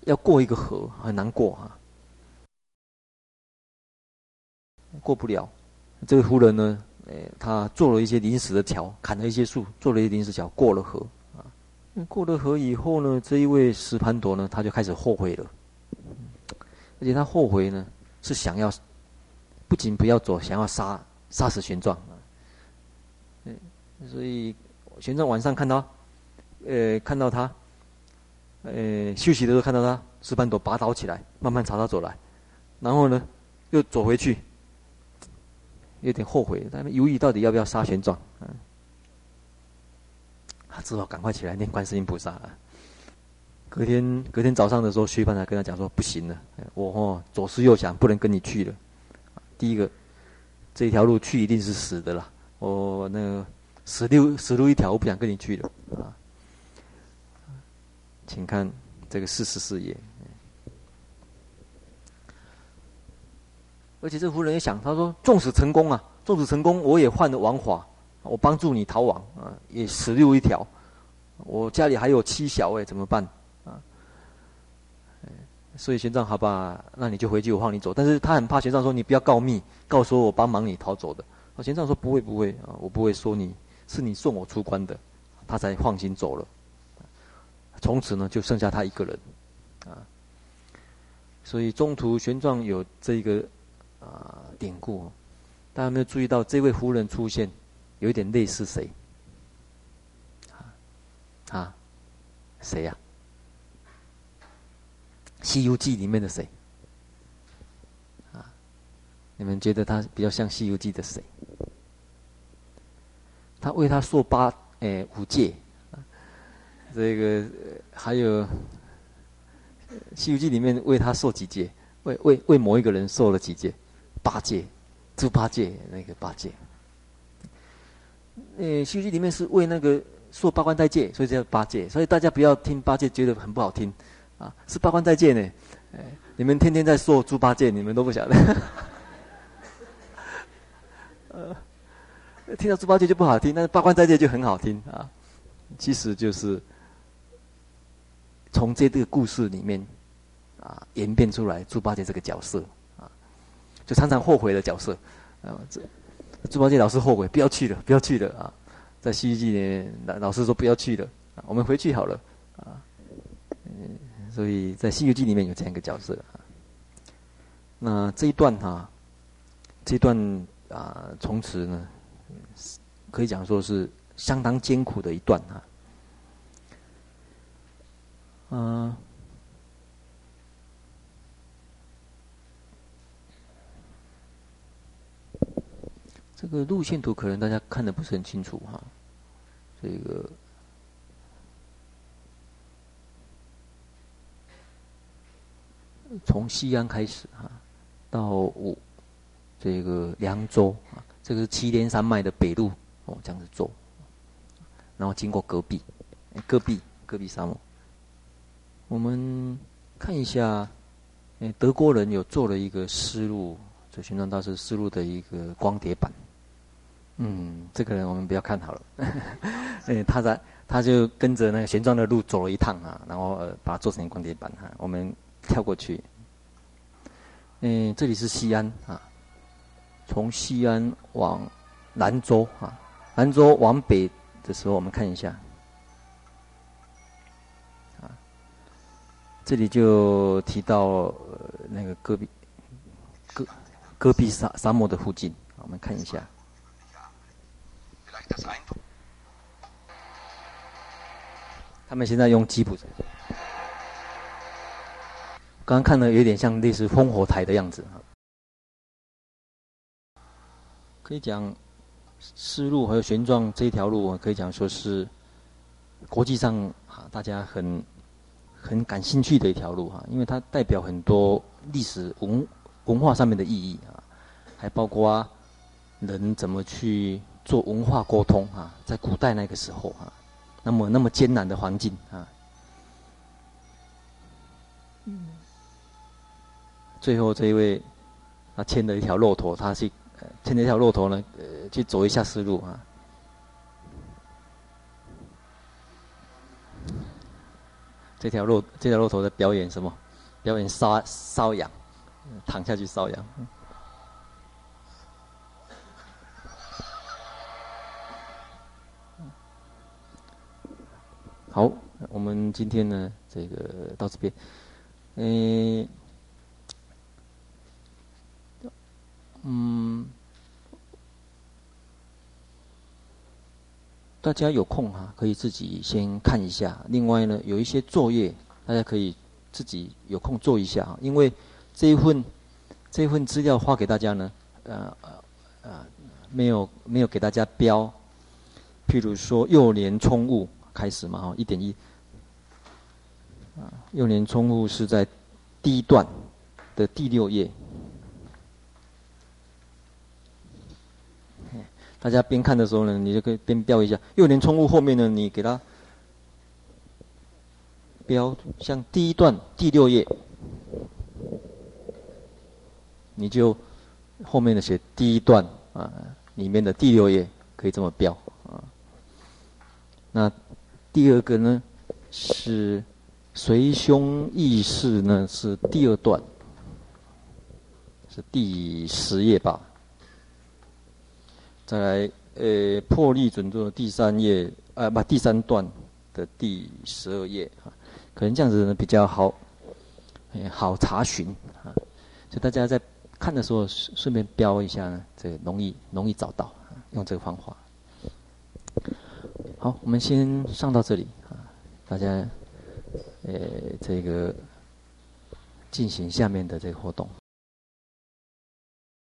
要过一个河很难过啊，过不了。这个夫人呢，诶，他做了一些临时的桥，砍了一些树，做了一些临时桥，过了河。过了河以后呢，这一位石盘陀呢，他就开始后悔了，而且他后悔呢，是想要不仅不要走，想要杀杀死玄奘嗯。所以玄奘晚上看到，呃，看到他，呃，休息的时候看到他，石盘陀拔刀起来，慢慢朝他走来，然后呢，又走回去，有点后悔，他们犹豫到底要不要杀玄奘啊。他只好赶快起来念观世音菩萨啊。隔天隔天早上的时候，虚槃才跟他讲说：“不行了，我哦左思右想，不能跟你去了。第一个，这条路去一定是死的啦。我那个死路死路一条，我不想跟你去了啊。”请看这个四十四页。而且这夫人也想，他说：“纵使成功啊，纵使成功，我也换了王法。”我帮助你逃亡啊，也死路一条。我家里还有妻小哎，怎么办啊？所以玄奘好吧，那你就回去，我放你走。但是他很怕玄奘说，你不要告密，告诉我帮忙你逃走的。玄奘说不会不会啊，我不会说你是你送我出关的，他才放心走了。从此呢，就剩下他一个人啊。所以中途玄奘有这一个啊典故，大家没有注意到这位夫人出现？有点类似谁？啊啊，谁呀、《西游记》里面的谁？啊，你们觉得他比较像《西游记》的谁？他为他受八哎五戒，这个还有《西游记》里面为他受几戒？为为为某一个人受了几戒？八戒，猪八戒那个八戒。呃，《西游记》里面是为那个受八关斋戒，所以叫八戒。所以大家不要听八戒觉得很不好听，啊，是八关斋戒呢。哎，你们天天在说猪八戒，你们都不晓得。呃，听到猪八戒就不好听，但是八关斋戒就很好听啊。其实就是从这个故事里面啊演变出来猪八戒这个角色啊，就常常后悔的角色啊这。猪八戒老是后悔，不要去了，不要去了啊！在《西游记》里，老老师说不要去了，我们回去好了啊。嗯，所以在《西游记》里面有这样一个角色啊。那这一段哈、这一段啊，从此呢，可以讲说是相当艰苦的一段啊。嗯。这个路线图可能大家看得不是很清楚哈，这个从西安开始啊，到五这个凉州啊，这个是祁连山脉的北路哦，这样子走，然后经过戈壁，戈壁戈壁沙漠。我们看一下，诶，德国人有做了一个丝路，就玄奘大师丝路的一个光碟版。嗯，这个人我们不要看好了，诶，他在他就跟着那个玄奘的路走了一趟啊，然后呃把它做成光碟版哈，我们。跳过去，嗯，这里是西安啊。从西安往兰州啊，兰州往北的时候，我们看一下，啊，这里就提到、呃、那个戈壁，戈戈壁沙沙漠的附近，我们看一下。他们现在用吉普车。刚刚看的有点像类似烽火台的样子哈，可以讲丝路还有玄奘这一条路，可以讲说是国际上啊大家很很感兴趣的一条路哈，因为它代表很多历史文文化上面的意义啊，还包括人怎么去做文化沟通啊，在古代那个时候啊，那么那么艰难的环境啊。嗯。最后这一位，他牵了一条骆驼，他去牵着一条骆驼呢，呃，去走一下思路啊。这条骆这条骆驼在表演什么？表演搔搔痒，躺下去搔痒。好，我们今天呢，这个到这边，嗯。嗯，大家有空哈，可以自己先看一下。另外呢，有一些作业，大家可以自己有空做一下哈。因为这一份这一份资料发给大家呢，呃呃呃，没有没有给大家标。譬如说幼年冲物开始嘛哈，一点一。幼年冲物是在第一段的第六页。大家边看的时候呢，你就可以边标一下。幼年冲悟后面呢，你给它标像第一段第六页，你就后面的写第一段啊，里面的第六页可以这么标啊。那第二个呢是随兄议事呢，是第二段，是第十页吧。再来，呃，破例准作第三页，啊，不，第三段的第十二页啊，可能这样子呢比较好，好查询啊，所以大家在看的时候顺顺便标一下呢，这个容易容易找到，用这个方法。好，我们先上到这里啊，大家，呃，这个进行下面的这个活动。